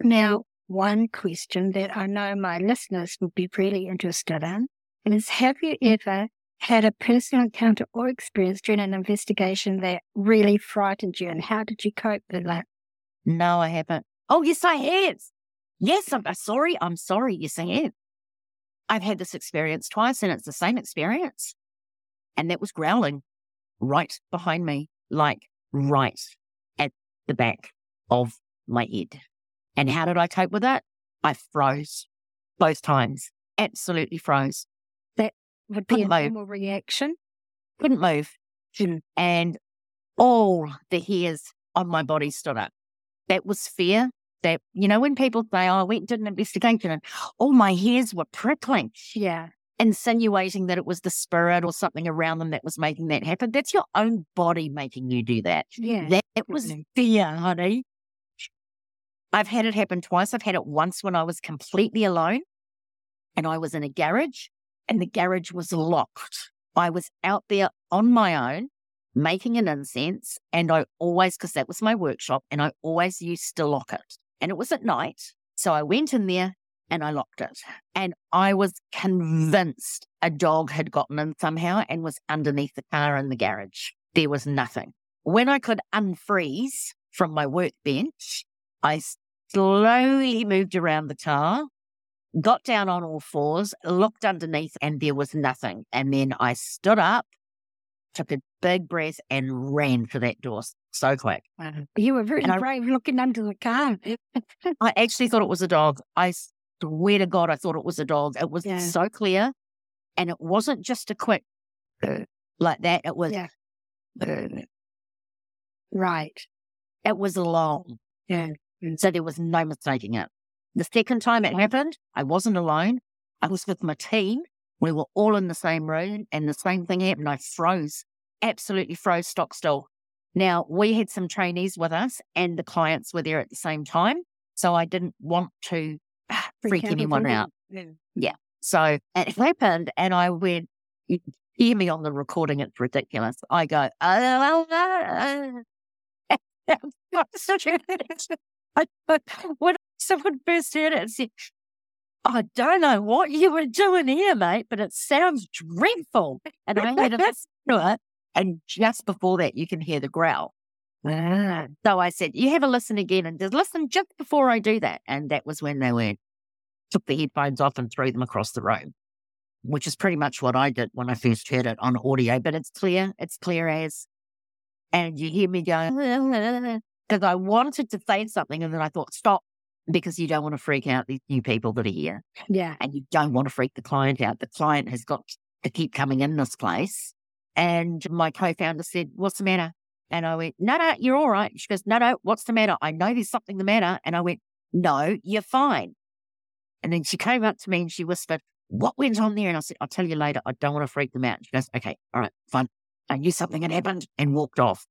Now, one question that I know my listeners would be really interested in is have you ever had a personal encounter or experience during an investigation that really frightened you and how did you cope with that? No, I haven't. Oh, yes, I have. Yes, I'm uh, sorry. I'm sorry. Yes, I have. I've had this experience twice and it's the same experience. And that was growling right behind me, like right at the back of my head. And how did I cope with that? I froze both times. Absolutely froze. That would be a Couldn't move. normal reaction. Couldn't move. Mm. And all the hairs on my body stood up. That was fear. That, you know, when people say, oh, I went and did an investigation and all my hairs were prickling, Yeah. insinuating that it was the spirit or something around them that was making that happen. That's your own body making you do that. Yeah. That it was fear, honey. I've had it happen twice. I've had it once when I was completely alone and I was in a garage and the garage was locked. I was out there on my own making an incense and I always, because that was my workshop, and I always used to lock it. And it was at night. So I went in there and I locked it. And I was convinced a dog had gotten in somehow and was underneath the car in the garage. There was nothing. When I could unfreeze from my workbench, I slowly moved around the car, got down on all fours, looked underneath, and there was nothing. And then I stood up, took a big breath, and ran for that door so quick. You were very And I- brave looking under the car. I actually thought it was a dog. I swear to God, I thought it was a dog. It was Yeah. so clear. And it wasn't just a quick uh, like that. It was, Yeah. Uh, right. it was long. Yeah. Mm. So there was no mistaking it. The second time it happened, I wasn't alone. I was with my team. We were all in the same room and the same thing happened. I froze, absolutely froze stock still. Now, we had some trainees with us and the clients were there at the same time. So I didn't want to ah, [sighs] freak anyone out. Yeah. So it happened, and I went, you hear me on the recording, it's ridiculous. I go, "Ah, ah, ah." I- So when I first heard it, I said, I don't know what you were doing here, mate, but it sounds dreadful. And I had a [laughs] listen to it. And just before that, you can hear the growl. Ah. So I said, You have a listen again and just listen just before I do that. And that was when they went, took the headphones off and threw them across the room, which is pretty much what I did when I first heard it on audio. But it's clear, it's clear as. And you hear me going, [laughs] because I wanted to say something and then I thought, stop, because you don't want to freak out these new people that are here. Yeah. And you don't want to freak the client out. The client has got to keep coming in this place. And my co founder said, What's the matter? And I went, No, no, you're all right. She goes, No, no, what's the matter? I know there's something the matter. And I went, No, you're fine. And then she came up to me and she whispered, What went on there? And I said, I'll tell you later. I don't want to freak them out. She goes, Okay, all right, fine. I knew something had happened and walked off.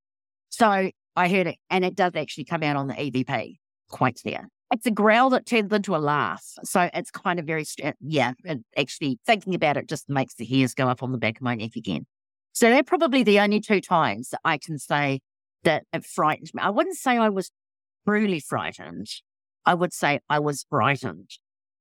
So I heard it, and it does actually come out on the EVP quite clear. It's a growl that turns into a laugh. So it's kind of very, yeah, actually thinking about it just makes the hairs go up on the back of my neck again. So they're probably the only two times that I can say that it frightened me. I wouldn't say I was truly frightened. I would say I was frightened.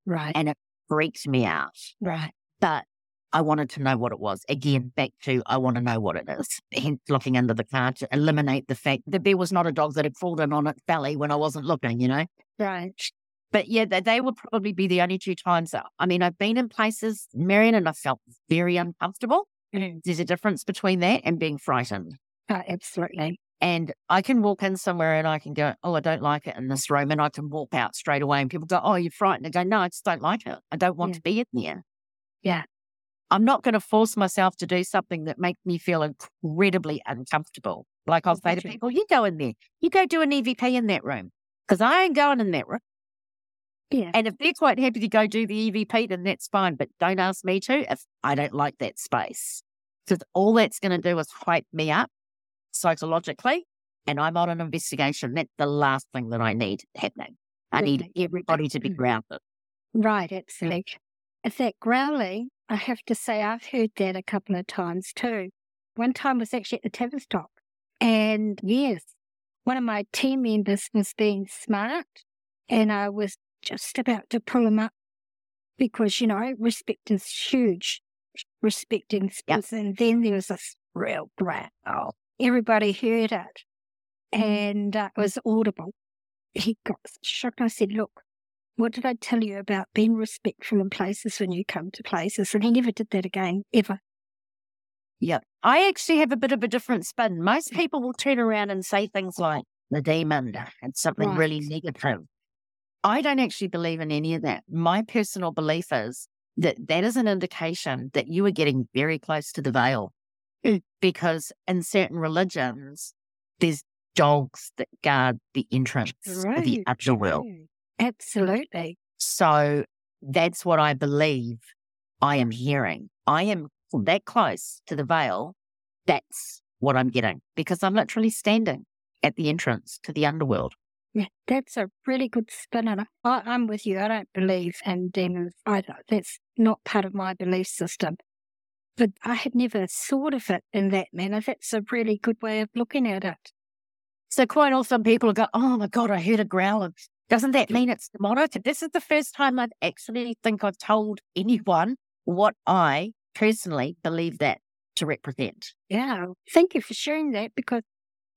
Right. And it freaked me out. Right. But I wanted to know what it was. Again, back to I want to know what it is. [laughs] Hence looking under the car to eliminate the fact that there was not a dog that had crawled in on its belly when I wasn't looking, you know? Right. But yeah, they, they would probably be the only two times. That, I mean, I've been in places, Marion, and I felt very uncomfortable. Mm. There's a difference between that and being frightened. Oh, absolutely. And I can walk in somewhere and I can go, Oh, I don't like it in this room. And I can walk out straight away and people go, Oh, you're frightened. I go, No, I just don't like it. I don't want yeah. to be in there. Yeah. I'm not going to force myself to do something that makes me feel incredibly uncomfortable. Like I'll say to people, you go in there, you go do an EVP in that room because I ain't going in that room. Yeah. And if they're quite happy to go do the EVP, then that's fine. But don't ask me to if I don't like that space. Because all that's going to do is hype me up psychologically. And I'm on an investigation. That's the last thing that I need happening. I need everybody to be mm. grounded. Right, absolutely. If that growling, I have to say I've heard that a couple of times too. One time was actually at the Tavistock. And yes, one of my team members was being smart and I was just about to pull him up because, you know, respect is huge. Respecting space. Yep. And then there was this real growl. Everybody heard it and uh, it was audible. He got shocked. I said, look, what did I tell you about being respectful in places when you come to places? And he never did that again, ever. Yeah. I actually have a bit of a different spin. Most people will turn around and say things like the demon and something right. really negative. I don't actually believe in any of that. My personal belief is that that is an indication that you are getting very close to the veil. Mm. Because in certain religions, there's dogs that guard the entrance right. of the upper world. Absolutely. So that's what I believe I am hearing. I am that close to the veil. That's what I'm getting because I'm literally standing at the entrance to the underworld. Yeah, that's a really good spin on it. I, I'm with you. I don't believe in demons either. That's not part of my belief system. But I had never thought of it in that manner. That's a really good way of looking at it. So quite often people go, "Oh my god, I heard a growl." Doesn't that mean it's demonic? This is the first time I've actually think I've told anyone what I personally believe that to represent. Yeah. Thank you for sharing that because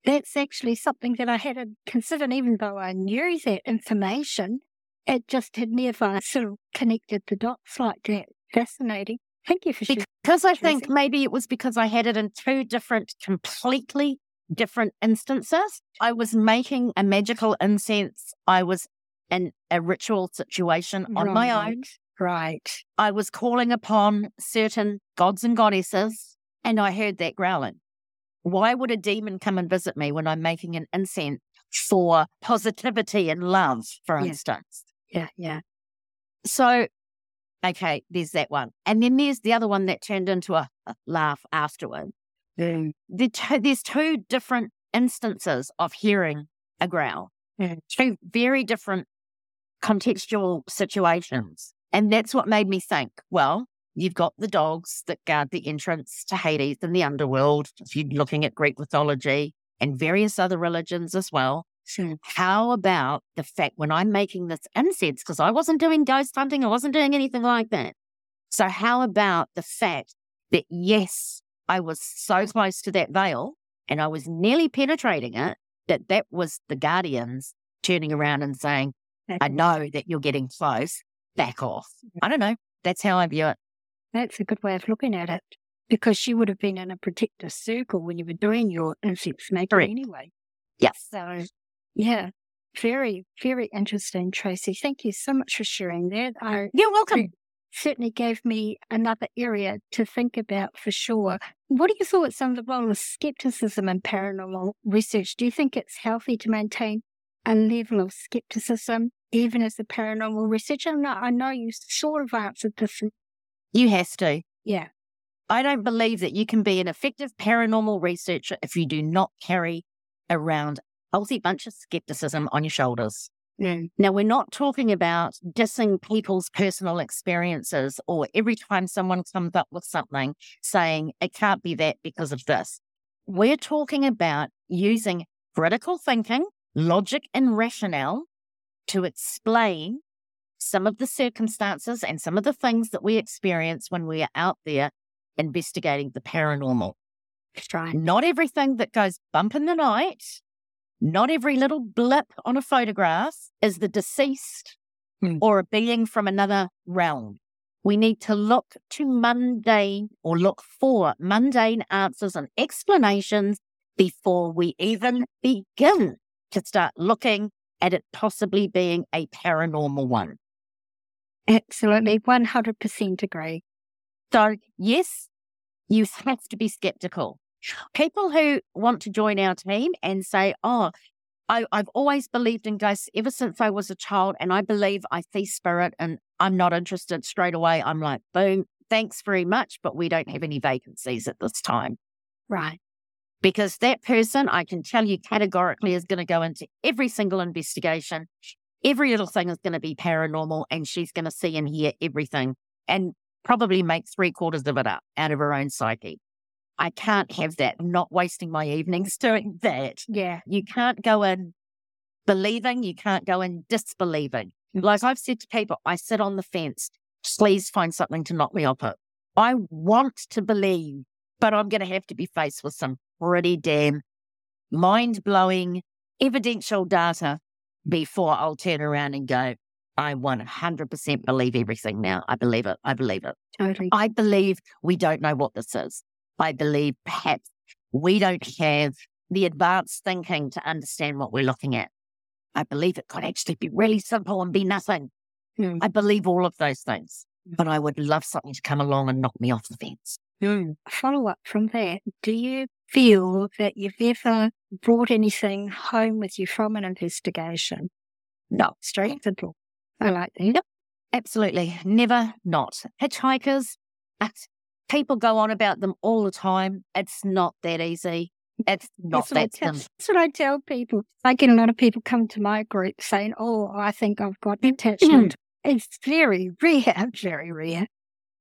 that's actually something that I hadn't considered, even though I knew that information. It just had never sort of connected the dots like that. Fascinating. Thank you for sharing. Because I think maybe it was because I had it in two different, completely different instances. I was making a magical incense. I was in a ritual situation on right. my own. Right. I was calling upon certain gods and goddesses, and I heard that growling. Why would a demon come and visit me when I'm making an incense for positivity and love, for yeah. instance? Yeah, yeah. So, okay, there's that one. And then there's the other one that turned into a, laugh afterward. Mm. The there's two different instances of hearing a growl, mm. two very different contextual situations. And that's what made me think, well, you've got the dogs that guard the entrance to Hades and the underworld. If you're looking at Greek mythology and various other religions as well, Sure. How about the fact when I'm making this incense, because I wasn't doing ghost hunting, I wasn't doing anything like that. So, how about the fact that, yes, I was so close to that veil and I was nearly penetrating it, that that was the guardians turning around and saying, I know that you're getting close, back off. I don't know. That's how I view it. That's a good way of looking at it because she would have been in a protective circle when you were doing your incense making Correct. anyway. Yes. So, yeah, very, very interesting, Tracey. Thank you so much for sharing that. I You're welcome. certainly gave me another area to think about for sure. What are your thoughts on the role of skepticism in paranormal research? Do you think it's healthy to maintain a level of skepticism even as a paranormal researcher? I know you sort of answered this. You have to. Yeah. I don't believe that you can be an effective paranormal researcher if you do not carry around a healthy bunch of skepticism on your shoulders. Mm. Now, we're not talking about dissing people's personal experiences or every time someone comes up with something saying it can't be that because of this. We're talking about using critical thinking, logic, and rationale to explain some of the circumstances and some of the things that we experience when we are out there investigating the paranormal. Right. Not everything that goes bump in the night, not every little blip on a photograph is the deceased Hmm. or a being from another realm. We need to look to mundane or look for mundane answers and explanations before we even begin to start looking at it possibly being a paranormal one. Absolutely. 100% agree. So, yes, you have to be skeptical. People who want to join our team and say, Oh, I, I've always believed in ghosts ever since I was a child, and I believe I see spirit, and I'm not interested straight away. I'm like, boom, thanks very much, but we don't have any vacancies at this time. Right. Because that person, I can tell you categorically, is going to go into every single investigation. Every little thing is going to be paranormal, and she's going to see and hear everything and probably make three quarters of it up out of her own psyche. I can't have that. I'm not wasting my evenings [laughs] doing that. Yeah. You can't go in believing, you can't go in disbelieving. Mm. Like I've said to people, I sit on the fence. Please find something to knock me off it. I want to believe, but I'm going to have to be faced with some pretty damn mind blowing evidential data before I'll turn around and go, I 100% believe everything now. I believe it. I believe it. Totally. I believe we don't know what this is. I believe perhaps we don't have the advanced thinking to understand what we're looking at. I believe it could actually be really simple and be nothing. Mm. I believe all of those things, but I would love something to come along and knock me off the fence. Follow up from that. Do you feel that you've ever brought anything home with you from an investigation? No, Straight simple. I like that. Yep. absolutely. Never not. Hitchhikers, people go on about them all the time. It's not that easy. It's not That's what, I that tell, simple. that's what I tell people. I get a lot of people come to my group saying, Oh, I think I've got mm-hmm. attachment. it's very rare, [laughs] very rare.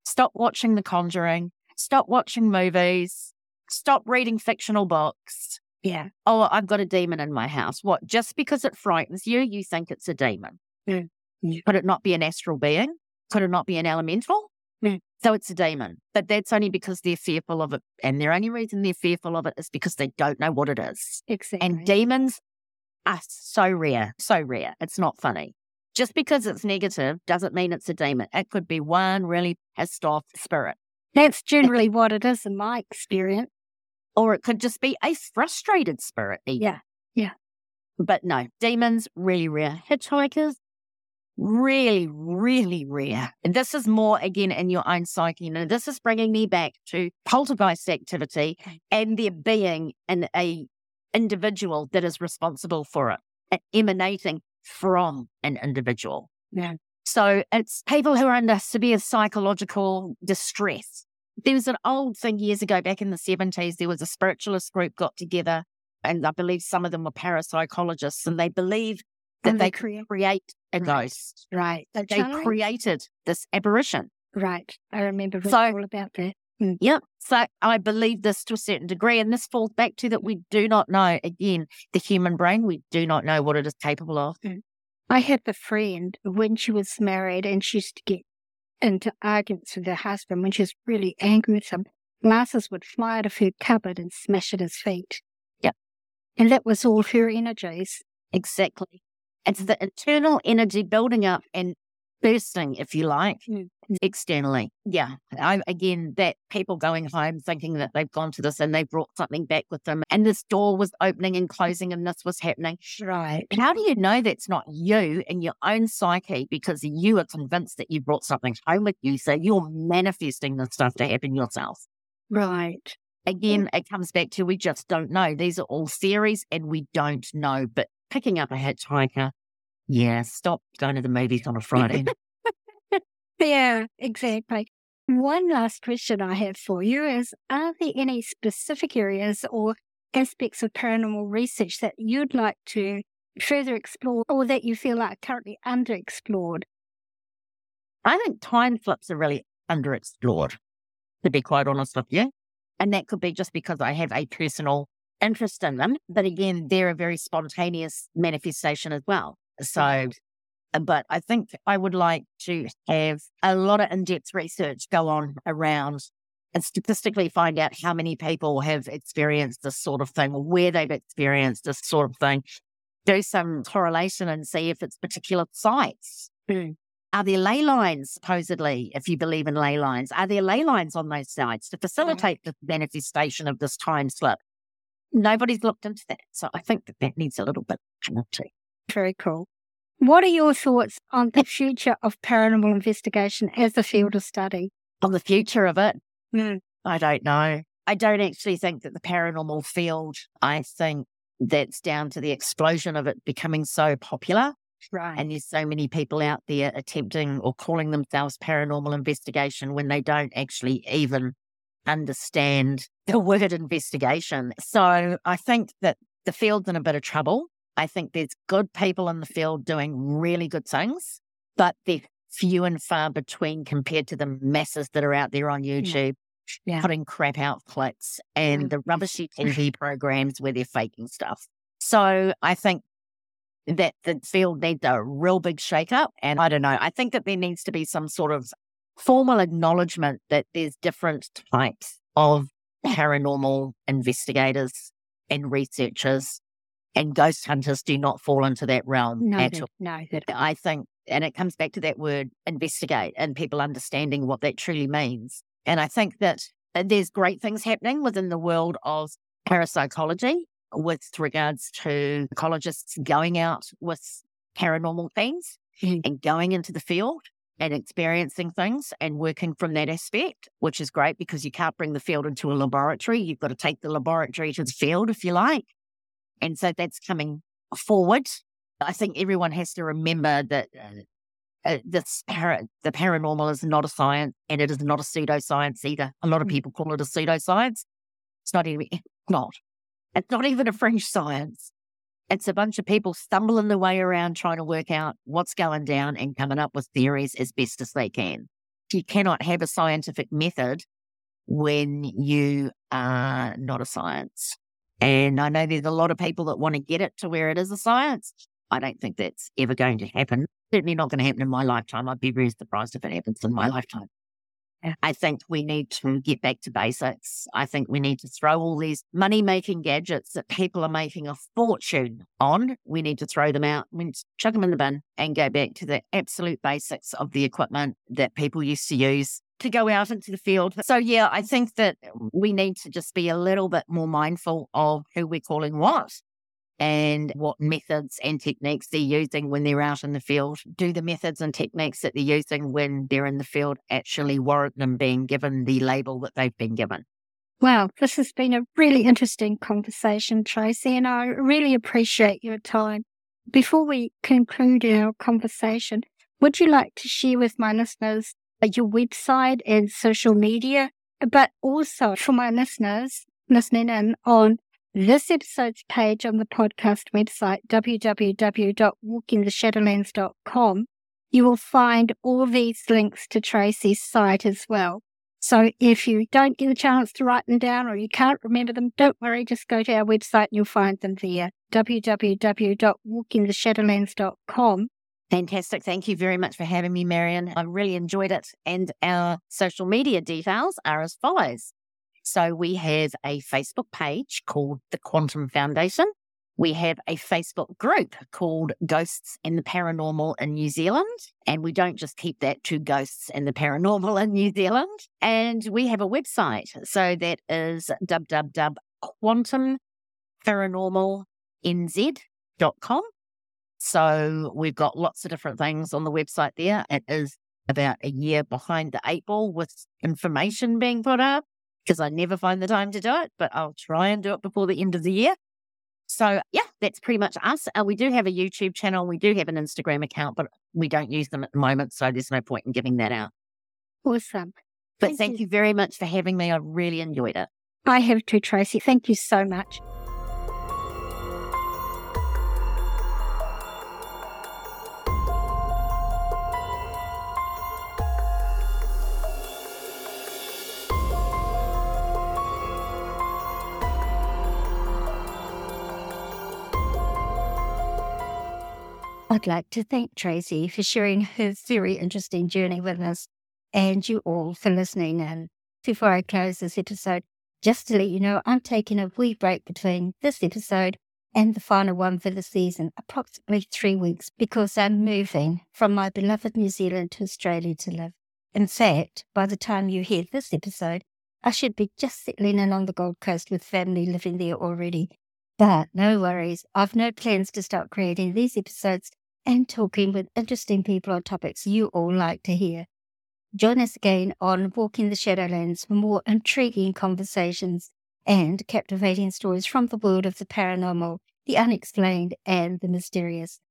Stop watching The Conjuring. Stop watching movies. Stop reading fictional books. Yeah. Oh, I've got a demon in my house. What? Just because it frightens you, you think it's a demon? Mm. Yeah. Could it not be an astral being? Could it not be an elemental? Mm. So it's a demon. But that's only because they're fearful of it. And their only reason they're fearful of it is because they don't know what it is. Exactly. And demons are so rare, so rare. It's not funny. Just because it's negative doesn't mean it's a demon. It could be one really pissed off spirit. That's generally what it is in my experience. Or it could just be a frustrated spirit. even. Yeah. But no, demons, really rare. Hitchhikers, really, really rare. And this is more, again, in your own psyche. And this is bringing me back to poltergeist activity and there being an a individual that is responsible for it, and emanating from an individual. Yeah. So it's people who are under severe psychological distress. There was an old thing years ago, back in the 70s, there was a spiritualist group got together, and I believe some of them were parapsychologists, and they believed that And they they create- create a Right. ghost. Right. They Channeling? created this apparition. Right. I remember reading So- all about that. Mm. Yep. So I believe this to a certain degree. And this falls back to that we do not know, again, the human brain, we do not know what it is capable of. Mm. I had a friend when she was married and she used to get into arguments with her husband when she was really angry with him. Glasses would fly out of her cupboard and smash at his feet. Yep. And that was all her energies. Exactly. It's the internal energy building up and bursting, if you like, mm. Externally. Yeah. I, again, that people going home thinking that they've gone to this and they brought something back with them and this door was opening and closing and this was happening. Right. How do you know that's not you and your own psyche because you are convinced that you brought something home with you? So you're manifesting the stuff to happen yourself. Right. Again, it comes back to we just don't know. These are all theories and we don't know. But picking up a hitchhiker, yeah, stop going to the movies on a Friday. Yeah, exactly. One last question I have for you is Are there any specific areas or aspects of paranormal research that you'd like to further explore or that you feel are currently underexplored? I think time slips are really underexplored, to be quite honest with you. And that could be just because I have a personal interest in them. But again, they're a very spontaneous manifestation as well. So, but I think I would like to have a lot of in depth research go on around and statistically find out how many people have experienced this sort of thing or where they've experienced this sort of thing. Do some correlation and see if it's particular sites. Mm. Are there ley lines, supposedly, if you believe in ley lines? Are there ley lines on those sites to facilitate the manifestation of this time slip? Nobody's looked into that. So I think that that needs a little bit of very cool. What are your thoughts on the future of paranormal investigation as a field of study? On the future of it? Mm. I don't know. I don't actually think that the paranormal field, I think that's down to the explosion of it becoming so popular. Right. And there's so many people out there attempting or calling themselves paranormal investigation when they don't actually even understand the word [laughs] investigation. So I think that the field's in a bit of trouble. I think there's good people in the field doing really good things, but they're few and far between compared to the masses that are out there on YouTube yeah. Yeah. putting crap out clicks and the rubbishy [laughs] TV programs where they're faking stuff. So I think that the field needs a real big shake up. And I don't know, I think that there needs to be some sort of formal acknowledgement that there's different types of [laughs] paranormal investigators and researchers and ghost hunters do not fall into that realm no, at all. No, I think, and it comes back to that word investigate and people understanding what that truly means. And I think that uh, there's great things happening within the world of parapsychology with regards to ecologists going out with paranormal things mm. and going into the field and experiencing things and working from that aspect, which is great because you can't bring the field into a laboratory. You've got to take the laboratory to the field, if you like. And so that's coming forward. I think everyone has to remember that uh, uh, this para, the paranormal is not a science and it is not a pseudoscience either. A lot of mm. people call it a pseudoscience. It's not even, it's not. It's not even a fringe science. It's a bunch of people stumbling their way around trying to work out what's going down and coming up with theories as best as they can. You cannot have a scientific method when you are not a science. And I know there's a lot of people that want to get it to where it is a science. I don't think that's ever going to happen. Certainly not going to happen in my lifetime. I'd be very surprised if it happens in my lifetime. I think we need to get back to basics. I think we need to throw all these money making gadgets that people are making a fortune on. We need to throw them out. We need to chuck them in the bin and go back to the absolute basics of the equipment that people used to use to go out into the field. So, yeah, I think that we need to just be a little bit more mindful of who we're calling what and what methods and techniques they're using when they're out in the field. Do the methods and techniques that they're using when they're in the field actually warrant them being given the label that they've been given? Wow, this has been a really interesting conversation, Tracey, and I really appreciate your time. Before we conclude our conversation, would you like to share with my listeners your website and social media, but also for my listeners listening in on this episode's page on the podcast website, www.walkingtheshadowlands.com, you will find all these links to Tracey's site as well. So if you don't get a chance to write them down or you can't remember them, don't worry, just go to our website and you'll find them there www.walkingtheshadowlands.com. Fantastic. Thank you very much for having me, Marion. I really enjoyed it. And our social media details are as follows. So we have a Facebook page called the Quantum Foundation. We have a Facebook group called Ghosts and the Paranormal in New Zealand. And we don't just keep that to Ghosts and the Paranormal in New Zealand. And we have a website. So that is www.quantumparanormalnz.com. So we've got lots of different things on the website there. It is about a year behind the eight ball with information being put up because I never find the time to do it, but I'll try and do it before the end of the year. So, yeah, that's pretty much us. Uh, we do have a YouTube channel. We do have an Instagram account, but we don't use them at the moment. So, there's no point in giving that out. Awesome. But thank, thank you. you very much for having me. I really enjoyed it. I have too, Tracey. Thank you so much. I'd like to thank Tracey for sharing her very interesting journey with us and you all for listening. And before I close this episode, just to let you know, I'm taking a wee break between this episode and the final one for the season, approximately three weeks, because I'm moving from my beloved New Zealand to Australia to live. In fact, by the time you hear this episode, I should be just settling in on the Gold Coast with family living there already. But no worries, I've no plans to start creating these episodes and talking with interesting people on topics you all like to hear. Join us again on Walking the Shadowlands for more intriguing conversations and captivating stories from the world of the paranormal, the unexplained, and the mysterious.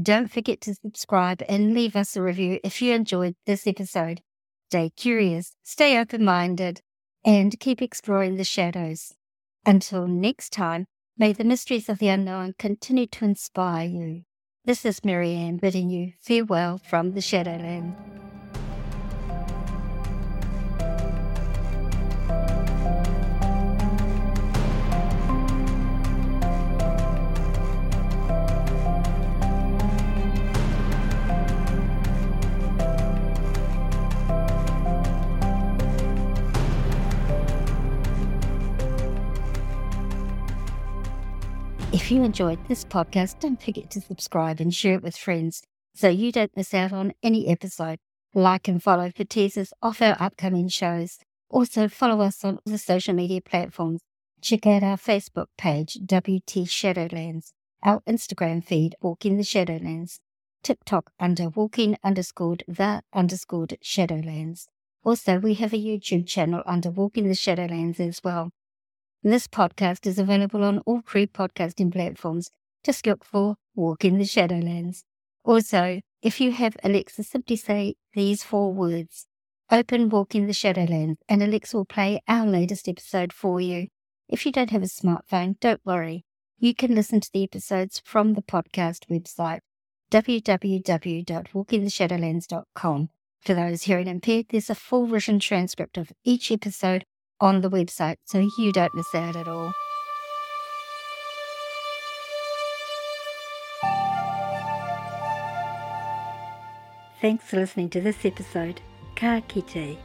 Don't forget to subscribe and leave us a review if you enjoyed this episode. Stay curious, stay open minded, and keep exploring the shadows. Until next time, may the mysteries of the unknown continue to inspire you. This is Marianne bidding you farewell from the Shadowland. If you enjoyed this podcast, don't forget to subscribe and share it with friends so you don't miss out on any episode. Like and follow for teasers of our upcoming shows. Also, follow us on the social media platforms. Check out our Facebook page, WT Shadowlands, our Instagram feed, Walking the Shadowlands, TikTok under Walking underscored the underscored Shadowlands. Also, we have a YouTube channel under Walking the Shadowlands as well. This podcast is available on all free podcasting platforms. Just look for Walking the Shadowlands. Also, if you have Alexa, simply say these four words Open Walking the Shadowlands, and Alexa will play our latest episode for you. If you don't have a smartphone, don't worry. You can listen to the episodes from the podcast website, www.walkingtheshadowlands.com. For those hearing impaired, there's a full written transcript of each episode on the website so you don't miss out at all. Thanks for listening to this episode. Ka kite.